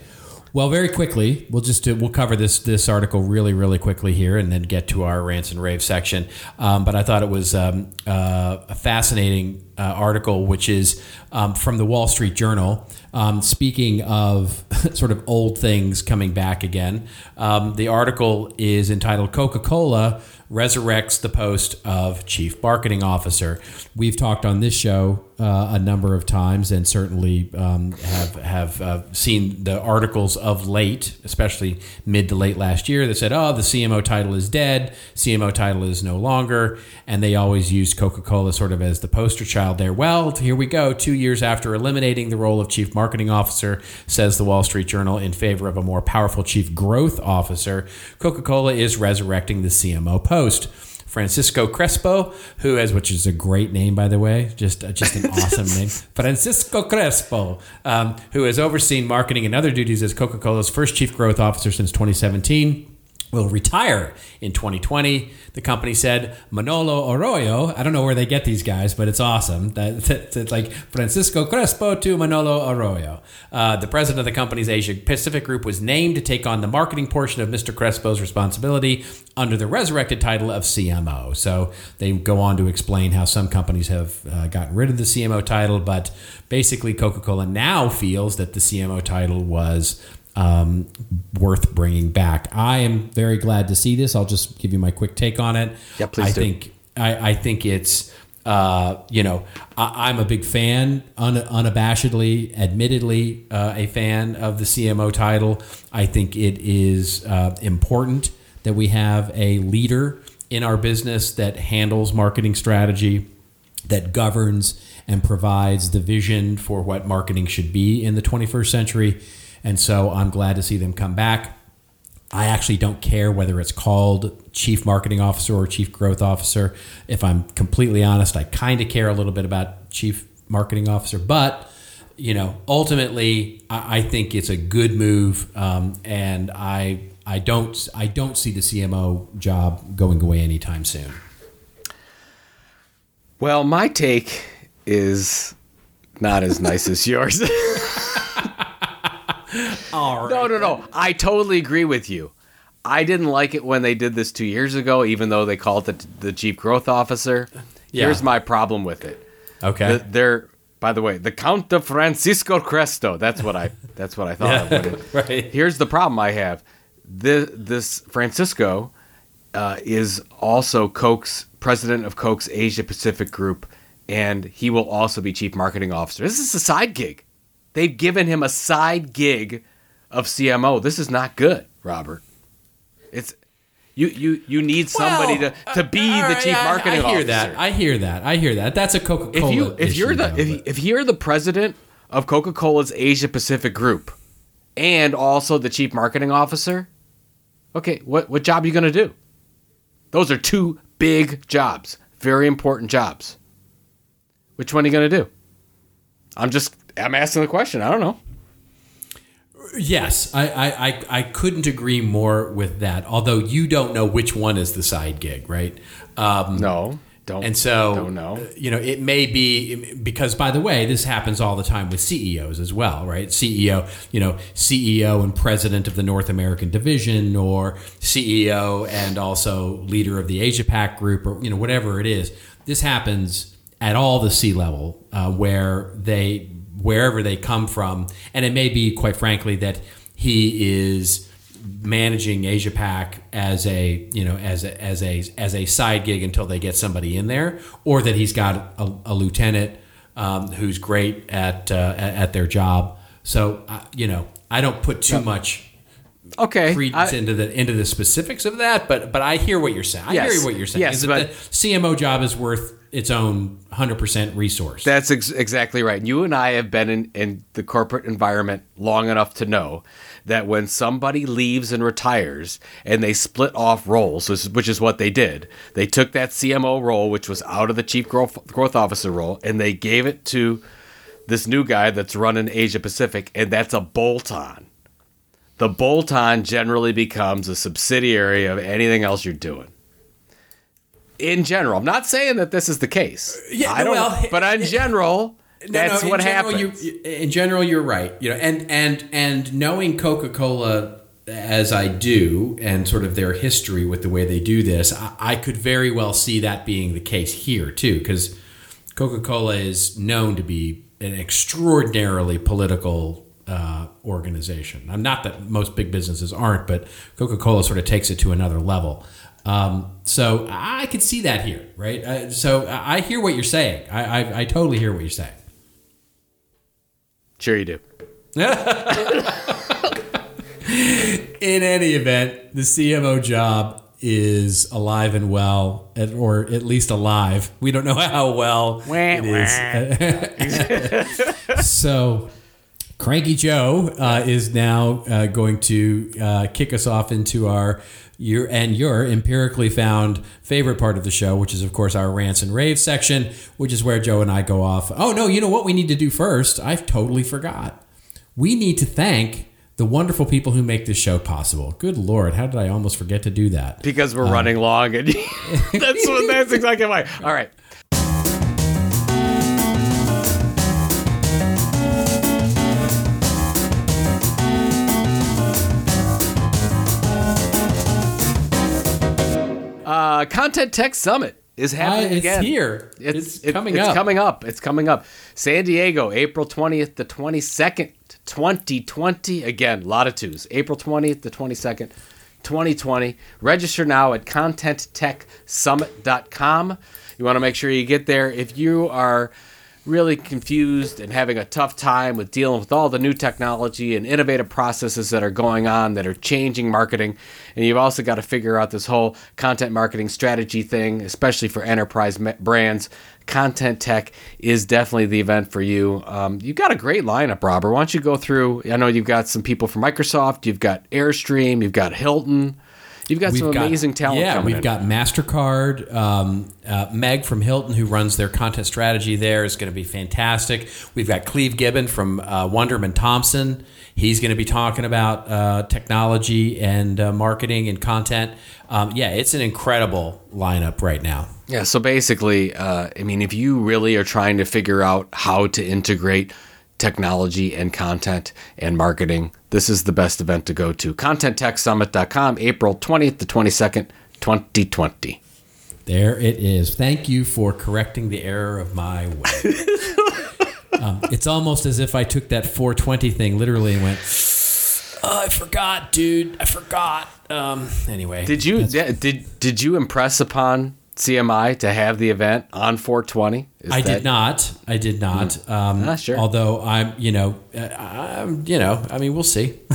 Speaker 1: Well, very quickly, we'll just do, we'll cover this this article really really quickly here, and then get to our rants and rave section. Um, but I thought it was um, uh, a fascinating uh, article, which is um, from the Wall Street Journal. Um, speaking of sort of old things coming back again, um, the article is entitled "Coca Cola." Resurrects the post of chief marketing officer. We've talked on this show uh, a number of times, and certainly um, have have uh, seen the articles of late, especially mid to late last year, that said, "Oh, the CMO title is dead. CMO title is no longer," and they always used Coca Cola sort of as the poster child there. Well, here we go. Two years after eliminating the role of chief marketing officer, says the Wall Street Journal, in favor of a more powerful chief growth officer, Coca Cola is resurrecting the CMO post. Francisco Crespo, who has, which is a great name by the way, just uh, just an awesome name, Francisco Crespo, um, who has overseen marketing and other duties as Coca Cola's first chief growth officer since 2017 will retire in 2020. The company said Manolo Arroyo. I don't know where they get these guys, but it's awesome. That, that it's like Francisco Crespo to Manolo Arroyo. Uh, the president of the company's Asia Pacific group was named to take on the marketing portion of Mr. Crespo's responsibility under the resurrected title of CMO. So they go on to explain how some companies have uh, gotten rid of the CMO title, but basically Coca-Cola now feels that the CMO title was um, worth bringing back. I am very glad to see this. I'll just give you my quick take on it.
Speaker 2: Yeah, please.
Speaker 1: I
Speaker 2: do.
Speaker 1: think I, I think it's. Uh, you know, I, am a big fan, un, unabashedly, admittedly, uh, a fan of the CMO title. I think it is uh, important that we have a leader in our business that handles marketing strategy, that governs and provides the vision for what marketing should be in the 21st century. And so I'm glad to see them come back. I actually don't care whether it's called chief marketing officer or chief growth officer. If I'm completely honest, I kind of care a little bit about chief marketing officer, but you know, ultimately, I, think it's a good move, um, and I I don't I don't see the CMO job going away anytime soon.
Speaker 2: Well, my take is not as nice as yours. All right. No, no, no. I totally agree with you. I didn't like it when they did this two years ago, even though they called it the chief growth officer. Yeah. Here's my problem with it.
Speaker 1: Okay.
Speaker 2: The, they're by the way, the Count of Francisco Cresto. That's what I. That's what I thought. yeah, of right. Here's the problem I have. This, this Francisco uh, is also Coke's president of Coke's Asia Pacific Group, and he will also be chief marketing officer. This is a side gig. They've given him a side gig of CMO. This is not good, Robert. It's You you you need somebody
Speaker 1: Well,
Speaker 2: to, to be uh,
Speaker 1: all
Speaker 2: the
Speaker 1: right,
Speaker 2: chief
Speaker 1: I-
Speaker 2: marketing
Speaker 1: I, hear
Speaker 2: officer.
Speaker 1: that. I hear that. I hear that. That's a Coca Cola.
Speaker 2: if you if you're the if, if you're the president of Coca Cola's Asia Pacific group, and also the chief marketing officer, okay, what what job are you gonna do? Those are two big jobs, very important jobs. Which one are you gonna do? I'm just I'm asking the question. I don't know.
Speaker 1: Yes, I, I, I, I couldn't agree more with that. Although you don't know which one is the side gig, right? Um,
Speaker 2: No, don't.
Speaker 1: And so,
Speaker 2: don't know.
Speaker 1: you know, it may be because, by the way, this happens all the time with CEOs as well, right? CEO, you know, CEO and president of the North American division, or CEO and also leader of the Asia Pac group, or you know, whatever it is. This happens at all the C level uh, where they, wherever they come from, and it may be, quite frankly, that he is managing Asia Pac as a you know as a, as a as a side gig until they get somebody in there, or that he's got a, a lieutenant um, who's great at, uh, at their job. So uh, you know, I don't put too much
Speaker 2: Okay,
Speaker 1: credence
Speaker 2: I-
Speaker 1: into the into the specifics of that, but but I hear what you're saying. I
Speaker 2: Yes.
Speaker 1: hear what you're saying.
Speaker 2: Yes,
Speaker 1: is that
Speaker 2: but-
Speaker 1: the CMO job is worth its own hundred percent resource.
Speaker 2: That's ex- exactly right. You and I have been in, in the corporate environment long enough to know that when somebody leaves and retires and they split off roles, which is, which is what they did, they took that CMO role, which was out of the chief growth, growth officer role, and they gave it to this new guy that's running Asia Pacific, and that's a bolt on. The bolt on generally becomes a subsidiary of anything else you're doing. In general, I'm not saying that this is the case.
Speaker 1: Yeah,
Speaker 2: I don't.
Speaker 1: well,
Speaker 2: but in eh, eh, general,
Speaker 1: No,
Speaker 2: that's
Speaker 1: no,
Speaker 2: what
Speaker 1: general,
Speaker 2: happens.
Speaker 1: You, in general, you're right. You know, and and and knowing Coca Cola as I do, and sort of their history with the way they do this, I, I could very well see that being the case here too, because Coca Cola is known to be an extraordinarily political. Uh, organization. I'm not that most big businesses aren't, but Coca Cola sort of takes it to another level. Um, so I could see that here, right? Uh, so I I hear what you're saying. I, I, I totally hear what you're saying.
Speaker 2: Sure, you do.
Speaker 1: In any event, the CMO job is alive and well, or at least alive. We don't know how well it is. so, Cranky Joe uh, is now uh, going to uh, kick us off into our your and your empirically found favorite part of the show, which is of course our rants and raves section, which is where Joe and I go off. Oh no, you know what we need to do first? I've totally forgot. We need to thank the wonderful people who make this show possible. Good lord, how did I almost forget to do that?
Speaker 2: Because we're running long, and that's what. That's exactly why. All right. Uh, Content Tech Summit is happening
Speaker 1: it's
Speaker 2: again.
Speaker 1: here.
Speaker 2: It's,
Speaker 1: It's
Speaker 2: it-
Speaker 1: coming
Speaker 2: it's
Speaker 1: up.
Speaker 2: coming up. It's coming up. San Diego, April 20th to 22nd, 2020. Again, a lot of twos. April 20th to 22nd, 2020. Register now at contenttechsummit.com. You want to make sure you get there. If you are really confused and having a tough time with dealing with all the new technology and innovative processes that are going on that are changing marketing. And you've also got to figure out this whole content marketing strategy thing, especially for enterprise brands. Content Tech is definitely the event for you. Um, you've got a great lineup, Robert. Why don't you go through? I know you've got some people from Microsoft, you've got Airstream, you've got Hilton. You've got some amazing talent
Speaker 1: Yeah,
Speaker 2: coming
Speaker 1: we've
Speaker 2: in.
Speaker 1: got Mastercard. Um, uh, Meg from Hilton, who runs their content strategy there, is going to be fantastic. We've got Cleve Gibbon from uh, Wunderman Thompson. He's going to be talking about uh, technology and uh, marketing and content. Um, yeah, it's an incredible lineup right now.
Speaker 2: Yeah, so basically, uh, I mean, if you really are trying to figure out how to integrate technology and content and marketing, this is the best event to go to. ContentTechSummit.com, April 20th to 22nd, 2020.
Speaker 1: There it is. Thank you for correcting the error of my way. um, it's almost as if I took that 420 thing literally and went, oh, I forgot, dude. I forgot. Um, anyway.
Speaker 2: Did you did did you impress upon CMI to have the event on 420? Is
Speaker 1: I
Speaker 2: that-
Speaker 1: did not. I did not. Um,
Speaker 2: Ah, sure.
Speaker 1: Although I'm, you know, uh, I'm, you know, I mean, we'll see.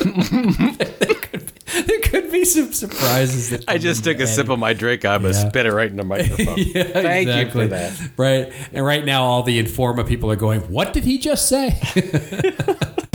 Speaker 1: there, could be, there could be be some surprises. That
Speaker 2: I just took a sip of my drink. I'm gonna
Speaker 1: Yeah.
Speaker 2: spit it right in the microphone.
Speaker 1: Yeah,
Speaker 2: Thank you
Speaker 1: exactly.
Speaker 2: for that.
Speaker 1: Right, and right now all the Informa people are going, "What did he just say?"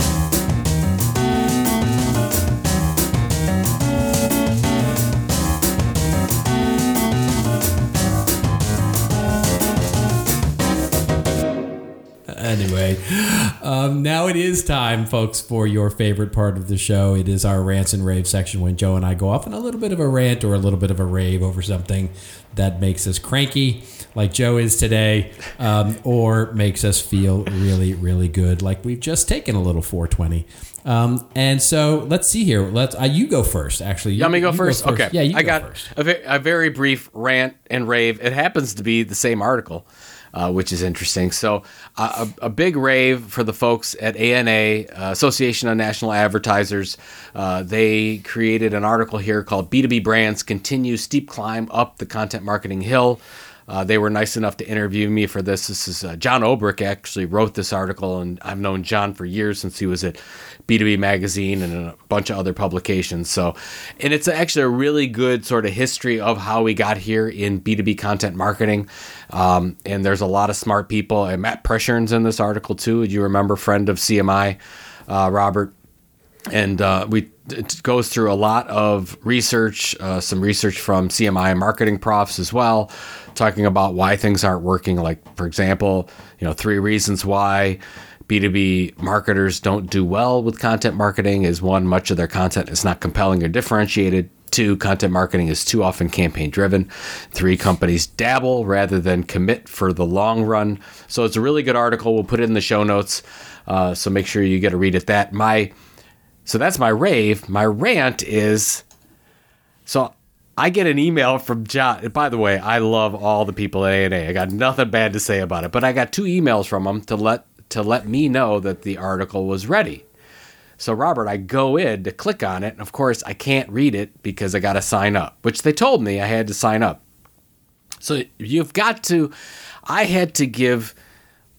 Speaker 1: Um, now it is time, folks, for your favorite part of the show. It is our rants and rave section when Joe and I go off on a little bit of a rant or a little bit of a rave over something that makes us cranky, like Joe is today, um, or makes us feel really, really good, like we've just taken a little 420. Um, and so let's see here. Let's uh, you go first. Actually, you,
Speaker 2: You want me go
Speaker 1: you
Speaker 2: first? Okay.
Speaker 1: Yeah, you
Speaker 2: I
Speaker 1: go
Speaker 2: got
Speaker 1: first.
Speaker 2: A, a very brief rant and rave. It happens to be the same article, uh, which is interesting. So, uh, a, a big rave for the folks at ANA, uh, Association of National Advertisers. Uh, they created an article here called B2B Brands Continue Steep Climb Up the Content Marketing Hill. Uh, they were nice enough to interview me for this. This is uh, John Obrick actually wrote this article, and I've known John for years since he was at B2B Magazine and a bunch of other publications. So, and it's actually a really good sort of history of how we got here in B2B content marketing. Um, and there's a lot of smart people. And Matt Preschern's in this article too. Do you remember, friend of CMI, uh, Robert and uh, we it goes through a lot of research, uh, some research from CMI MarketingProfs as well, talking about why things aren't working. Like, for example, you know, three reasons why B2B marketers don't do well with content marketing is one, much of their content is not compelling or differentiated. Two, content marketing is too often campaign driven. Three, companies dabble rather than commit for the long run. So it's a really good article. We'll put it in the show notes. Uh, so make sure you get a read at that. My so that's my rave. My rant is so I get an email from John. By the way, I love all the people at ANA. I got nothing bad to say about it, but I got two emails from them to let to let me know that the article was ready. So Robert, I go in to click on it, and of course I can't read it because I got to sign up, which they told me I had to sign up. So you've got to I had to give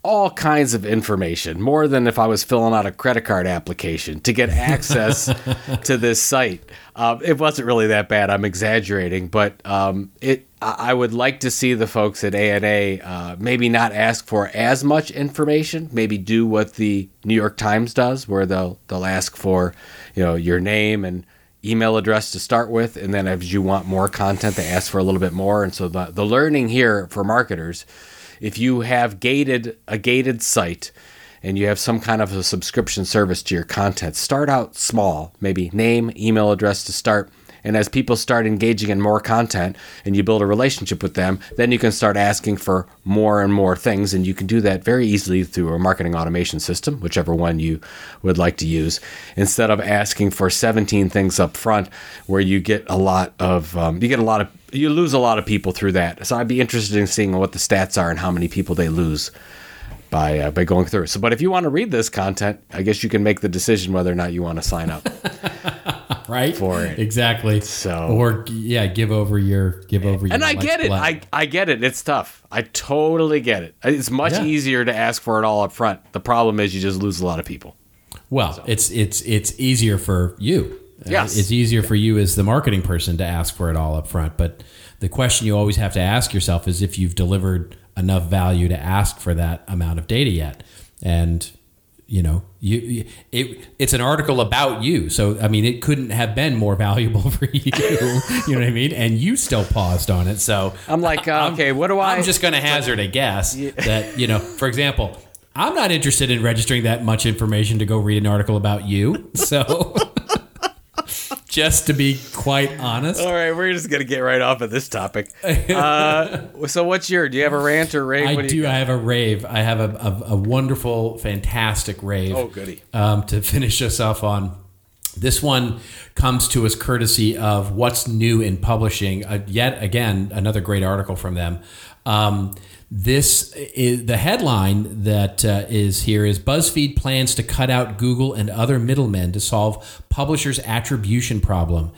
Speaker 2: all kinds of information, more than if I was filling out a credit card application to get access to this site. Uh, it wasn't really that bad. I'm exaggerating, but um, it. I I would like to see the folks at ANA uh, maybe not ask for as much information. Maybe do what the New York Times does, where they'll they'll ask for, you know, your name and email address to start with, and then as you want more content, they ask for a little bit more. And so the the learning here for marketers if you have gated a gated site and you have some kind of a subscription service to your content, start out small, maybe name, email address to start. And as people start engaging in more content and you build a relationship with them, then you can start asking for more and more things. And you can do that very easily through a marketing automation system, whichever one you would like to use, instead of asking for 17 things up front where you get a lot of, um, you get a lot of, you lose a lot of people through that. So I'd be interested in seeing what the stats are and how many people they lose by uh, by going through. So, but if you want to read this content, I guess you can make the decision whether or not you want to sign up.
Speaker 1: right
Speaker 2: for it.
Speaker 1: exactly
Speaker 2: So-
Speaker 1: or yeah give over your give over your
Speaker 2: and I get it.
Speaker 1: blood.
Speaker 2: I I get it. It's tough. I totally get it. It's much
Speaker 1: Yeah.
Speaker 2: easier to ask for it all up front. The problem is you just lose a lot of people.
Speaker 1: well it's it's it's easier for you Uh,
Speaker 2: Yes.
Speaker 1: it's easier for you as the marketing person to ask for it all up front but the question you always have to ask yourself is if you've delivered enough value to ask for that amount of data yet and you know you you- it it's an article about you so i mean it couldn't have been more valuable for you you know what i mean and you still paused on it so
Speaker 2: I'm like, uh, okay, what do I?
Speaker 1: I'm just going to hazard a guess that, you know, for example, I'm not interested in registering that much information to go read an article about you. So, just to be quite honest,
Speaker 2: all right, we're just gonna get right off of this topic. Uh, so, what's your? Do you have a rant or rave?
Speaker 1: I
Speaker 2: What
Speaker 1: do. I have a rave. I have a, a, a wonderful, fantastic rave.
Speaker 2: Oh, goody.
Speaker 1: Um, to finish us off on. This one comes to us courtesy of What's New in Publishing. Uh, yet again, another great article from them. Um, this is the headline that uh, is here is BuzzFeed plans to cut out Google and other middlemen to solve publishers' attribution problem.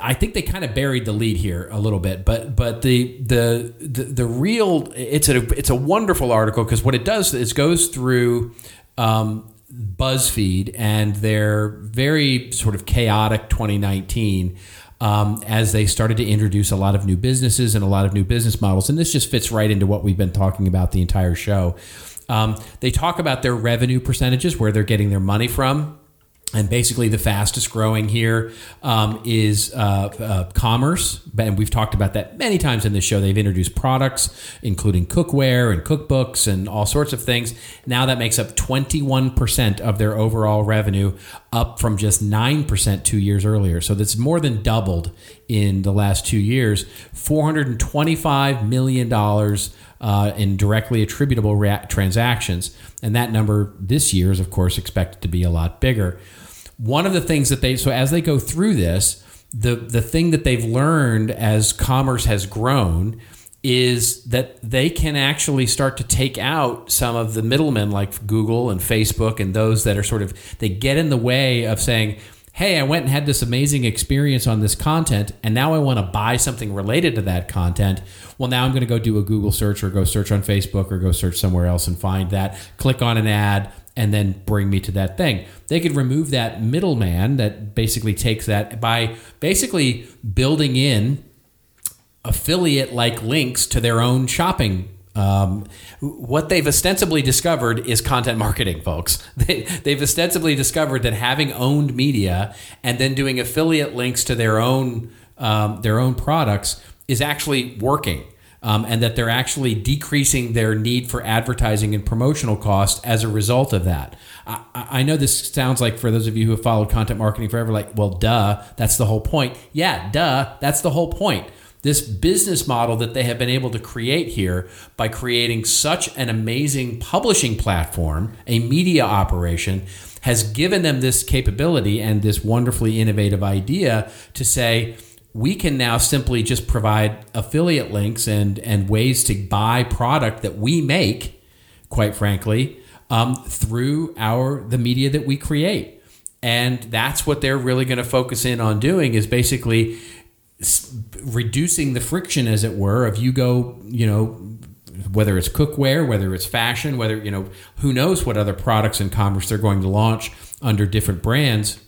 Speaker 1: I think they kind of buried the lead here a little bit, but but the the the, the real it's a it's a wonderful article because what it does is goes through um, BuzzFeed and their very sort of chaotic 2019 um, as they started to introduce a lot of new businesses and a lot of new business models. And this just fits right into what we've been talking about the entire show. Um, they talk about their revenue percentages, where they're getting their money from. And basically, the fastest growing here um, is uh, uh, commerce. And we've talked about that many times in this show. They've introduced products, including cookware and cookbooks and all sorts of things. Now that makes up 21% of their overall revenue, up from just 9% two years earlier. So that's more than doubled in the last two years. $425 million uh, in directly attributable transactions. And that number this year is, of course, expected to be a lot bigger one of the things that they so as they go through this, the the thing that they've learned as commerce has grown is that they can actually start to take out some of the middlemen like Google and Facebook and those that are sort of they get in the way of saying, "Hey, I went and had this amazing experience on this content and now I want to buy something related to that content." Well, now I'm going to go do a Google search or go search on Facebook or go search somewhere else and find that, click on an ad, and then bring me to that thing. They could remove that middleman that basically takes that by basically building in affiliate like links to their own shopping. Um, what they've ostensibly discovered is content marketing, folks. They, they've ostensibly discovered that having owned media and then doing affiliate links to their own um, their own products is actually working um, and that they're actually decreasing their need for advertising and promotional costs as a result of that. I, I, know this sounds like for those of you who have followed content marketing forever, like, well, duh, that's the whole point. Yeah, duh, that's the whole point. This business model that they have been able to create here by creating such an amazing publishing platform, a media operation, has given them this capability and this wonderfully innovative idea to say, we can now simply just provide affiliate links and and ways to buy product that we make, quite frankly, um, through our the media that we create, and that's what they're really going to focus in on doing is basically reducing the friction, as it were, of you go, you know, whether it's cookware, whether it's fashion, whether you know, who knows what other products in commerce they're going to launch under different brands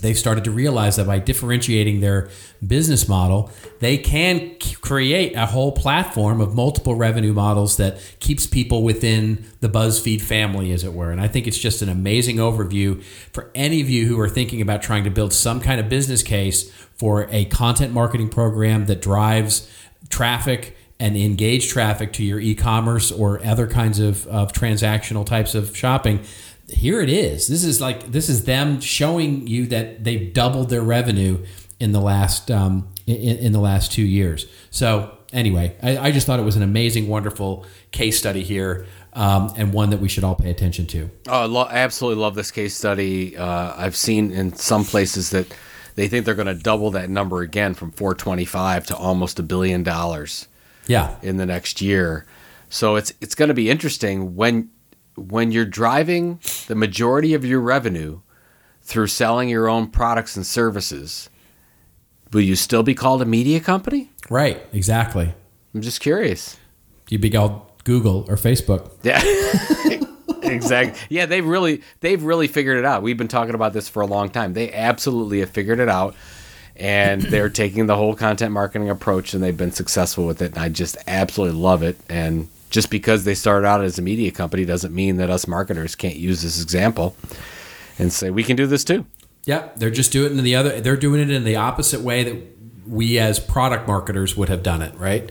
Speaker 1: they've started to realize that by differentiating their business model, they can create a whole platform of multiple revenue models that keeps people within the BuzzFeed family, as it were. And I think it's just an amazing overview for any of you who are thinking about trying to build some kind of business case for a content marketing program that drives traffic and engage traffic to your e-commerce or other kinds of, of transactional types of shopping here it is. This is like this is them showing you that they've doubled their revenue in the last um, in, in, the last two years. So anyway, I, I, just thought it was an amazing, wonderful case study here. Um, and one that we should all pay attention to.
Speaker 2: Oh, I lo- absolutely love this case study. Uh, I've seen in some places that they think they're going to double that number again from 425 to almost a billion dollars.
Speaker 1: Yeah,
Speaker 2: in the next year. So it's it's going to be interesting when when you're driving the majority of your revenue through selling your own products and services, will you still be called a media company?
Speaker 1: Right, exactly.
Speaker 2: I'm just curious.
Speaker 1: You'd be called Google or Facebook.
Speaker 2: Yeah. exactly. Yeah, they've really they've really figured it out. We've been talking about this for a long time. They absolutely have figured it out and they're taking the whole content marketing approach and they've been successful with it. And I just absolutely love it and just because they started out as a media company doesn't mean that us marketers can't use this example and say we can do this too.
Speaker 1: Yeah, they're just doing it in the other. They're doing it in the opposite way that we as product marketers would have done it, right?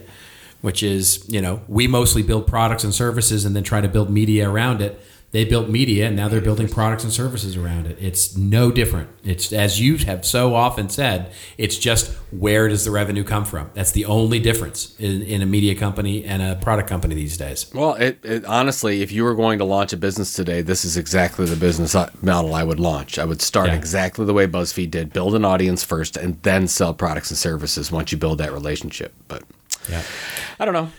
Speaker 1: Which is, you know, we mostly build products and services and then try to build media around it they built media and now they're building products and services around it. It's no different. It's as you have so often said, it's just where does the revenue come from? That's the only difference in, in a media company and a product company these days.
Speaker 2: Well, it, it, honestly, if you were going to launch a business today, this is exactly the business model I would launch. I would start yeah. exactly the way BuzzFeed did: build an audience first, and then sell products and services once you build that relationship. But yeah, I don't know.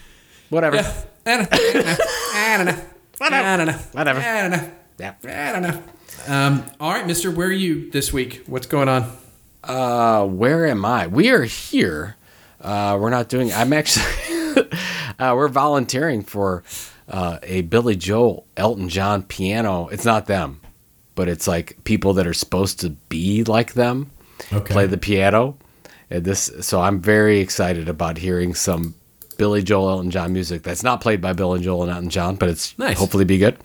Speaker 2: Whatever. Yeah. I don't know.
Speaker 1: I don't know. Whatever. I don't know. Whatever. I don't know. Yeah. I don't know. Um, all right, Mister, where are you this week? What's going on?
Speaker 2: Uh, where am I? We are here. Uh, we're not doing. I'm actually. uh, we're volunteering for uh, a Billy Joel, Elton John piano. It's not them. but it's like people that are supposed to be like them
Speaker 1: Okay.
Speaker 2: play the piano. And this, so I'm very excited about hearing some Billy Joel Elton John music that's not played by Bill and Joel and Elton John, but it's
Speaker 1: Nice.
Speaker 2: hopefully be good.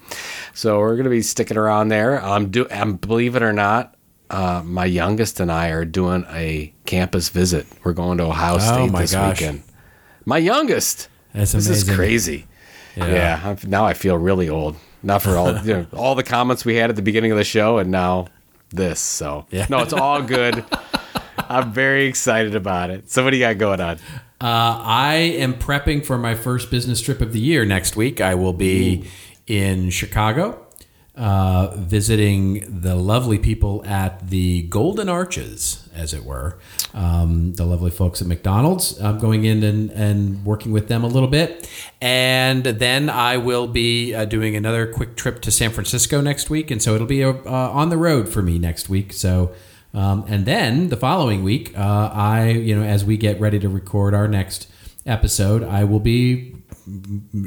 Speaker 2: So we're gonna be sticking around there. I'm do, I'm believe it or not, uh, my youngest and I are doing a campus visit. We're going to Ohio State
Speaker 1: Oh my
Speaker 2: this
Speaker 1: gosh.
Speaker 2: weekend. My youngest.
Speaker 1: That's
Speaker 2: This is
Speaker 1: amazing.
Speaker 2: crazy. Yeah, I'm, now I feel really old. Not for all you know, all the comments we had at the beginning of the show, and now this. So
Speaker 1: Yeah.
Speaker 2: no, it's all good. I'm very excited about it. So what do you got going on?
Speaker 1: Uh, I am prepping for my first business trip of the year next week. I will be in Chicago, uh, visiting the lovely people at the Golden Arches, as it were. Um, the lovely folks at McDonald's. I'm going in and, and working with them a little bit. And then I will be uh, doing another quick trip to San Francisco next week. And so it'll be uh, on the road for me next week. So. Um, and then the following week, uh, I, you know, as we get ready to record our next episode, I will be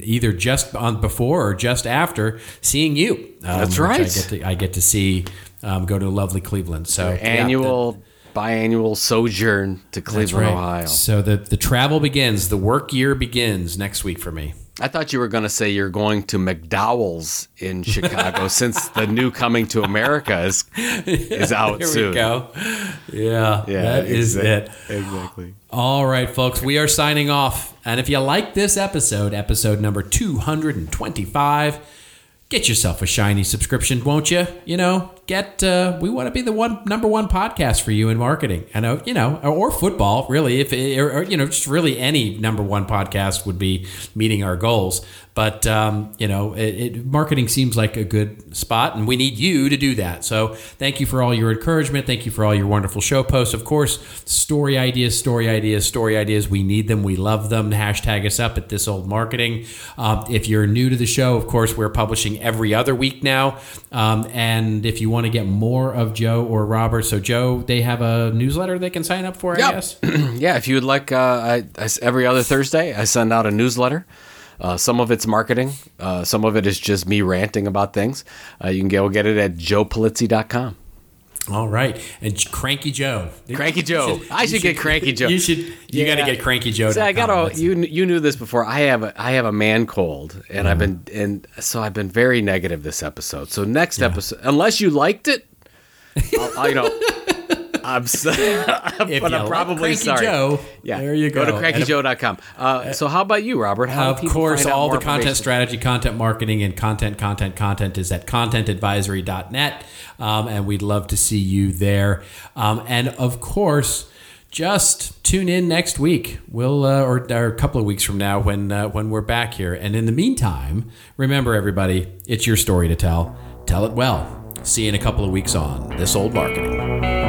Speaker 1: either just on before or just after seeing you. Um,
Speaker 2: That's right.
Speaker 1: I get to, I get to see, um, go to lovely Cleveland. So yeah,
Speaker 2: Annual, biannual sojourn to
Speaker 1: the-
Speaker 2: Cleveland,
Speaker 1: right.
Speaker 2: Ohio.
Speaker 1: So the the travel begins, the work year begins next week for me.
Speaker 2: I thought you were going to say you're going to McDowell's in Chicago since the new Coming to America is is out
Speaker 1: Here
Speaker 2: soon.
Speaker 1: we go. Yeah, yeah, that is
Speaker 2: exact-
Speaker 1: it.
Speaker 2: Exactly.
Speaker 1: All right, folks, we are signing off. And if you like this episode, episode number 225, get yourself a shiny subscription, won't you? You know, get uh, we want to be the one number one podcast for you in marketing. I know, you know, or, or football, really, if or, or, you know, just really any number one podcast would be meeting our goals. But um, you know, it, it, marketing seems like a good spot, and we need you to do that. So, thank you for all your encouragement. Thank you for all your wonderful show posts. Of course, story ideas, story ideas, story ideas. We need them. We love them. Hashtag us up at this old marketing. Um, if you're new to the show, of course, we're publishing every other week now. Um, and if you want to get more of Joe or Robert, so Joe, they have a newsletter they can sign up for. I
Speaker 2: Yep.
Speaker 1: guess.
Speaker 2: yeah, if you would like, uh, I, I- every other Thursday I send out a newsletter. Uh, some of it's marketing, uh, some of it is just me ranting about things. Uh, you can go get it at joepulizzi.com.
Speaker 1: All right, and Cranky Joe.
Speaker 2: Cranky Joe.
Speaker 1: You
Speaker 2: I should get Cranky Joe.
Speaker 1: You should. You
Speaker 2: Yeah.
Speaker 1: got to get Cranky Joe.
Speaker 2: I got a you. You knew this before. I have a I have a man cold, and I've uh-huh. been and so I've been very negative this episode. So next episode, unless you liked it, I'll, I'll, you know, I'm, so, but I'm probably sorry.
Speaker 1: Joe,
Speaker 2: yeah,
Speaker 1: there you go.
Speaker 2: Go to crankyjoe.com. Uh, so how about you, Robert? How
Speaker 1: of course, all the content strategy, content marketing, and content, content, content is at contentadvisory.net. Um, and we'd love to see you there. Um, and of course, just tune in next week. We'll, uh, or, or a couple of weeks from now when, uh, when we're back here. And in the meantime, remember, everybody, it's your story to tell. Tell it well. See you in a couple of weeks on This Old Marketing.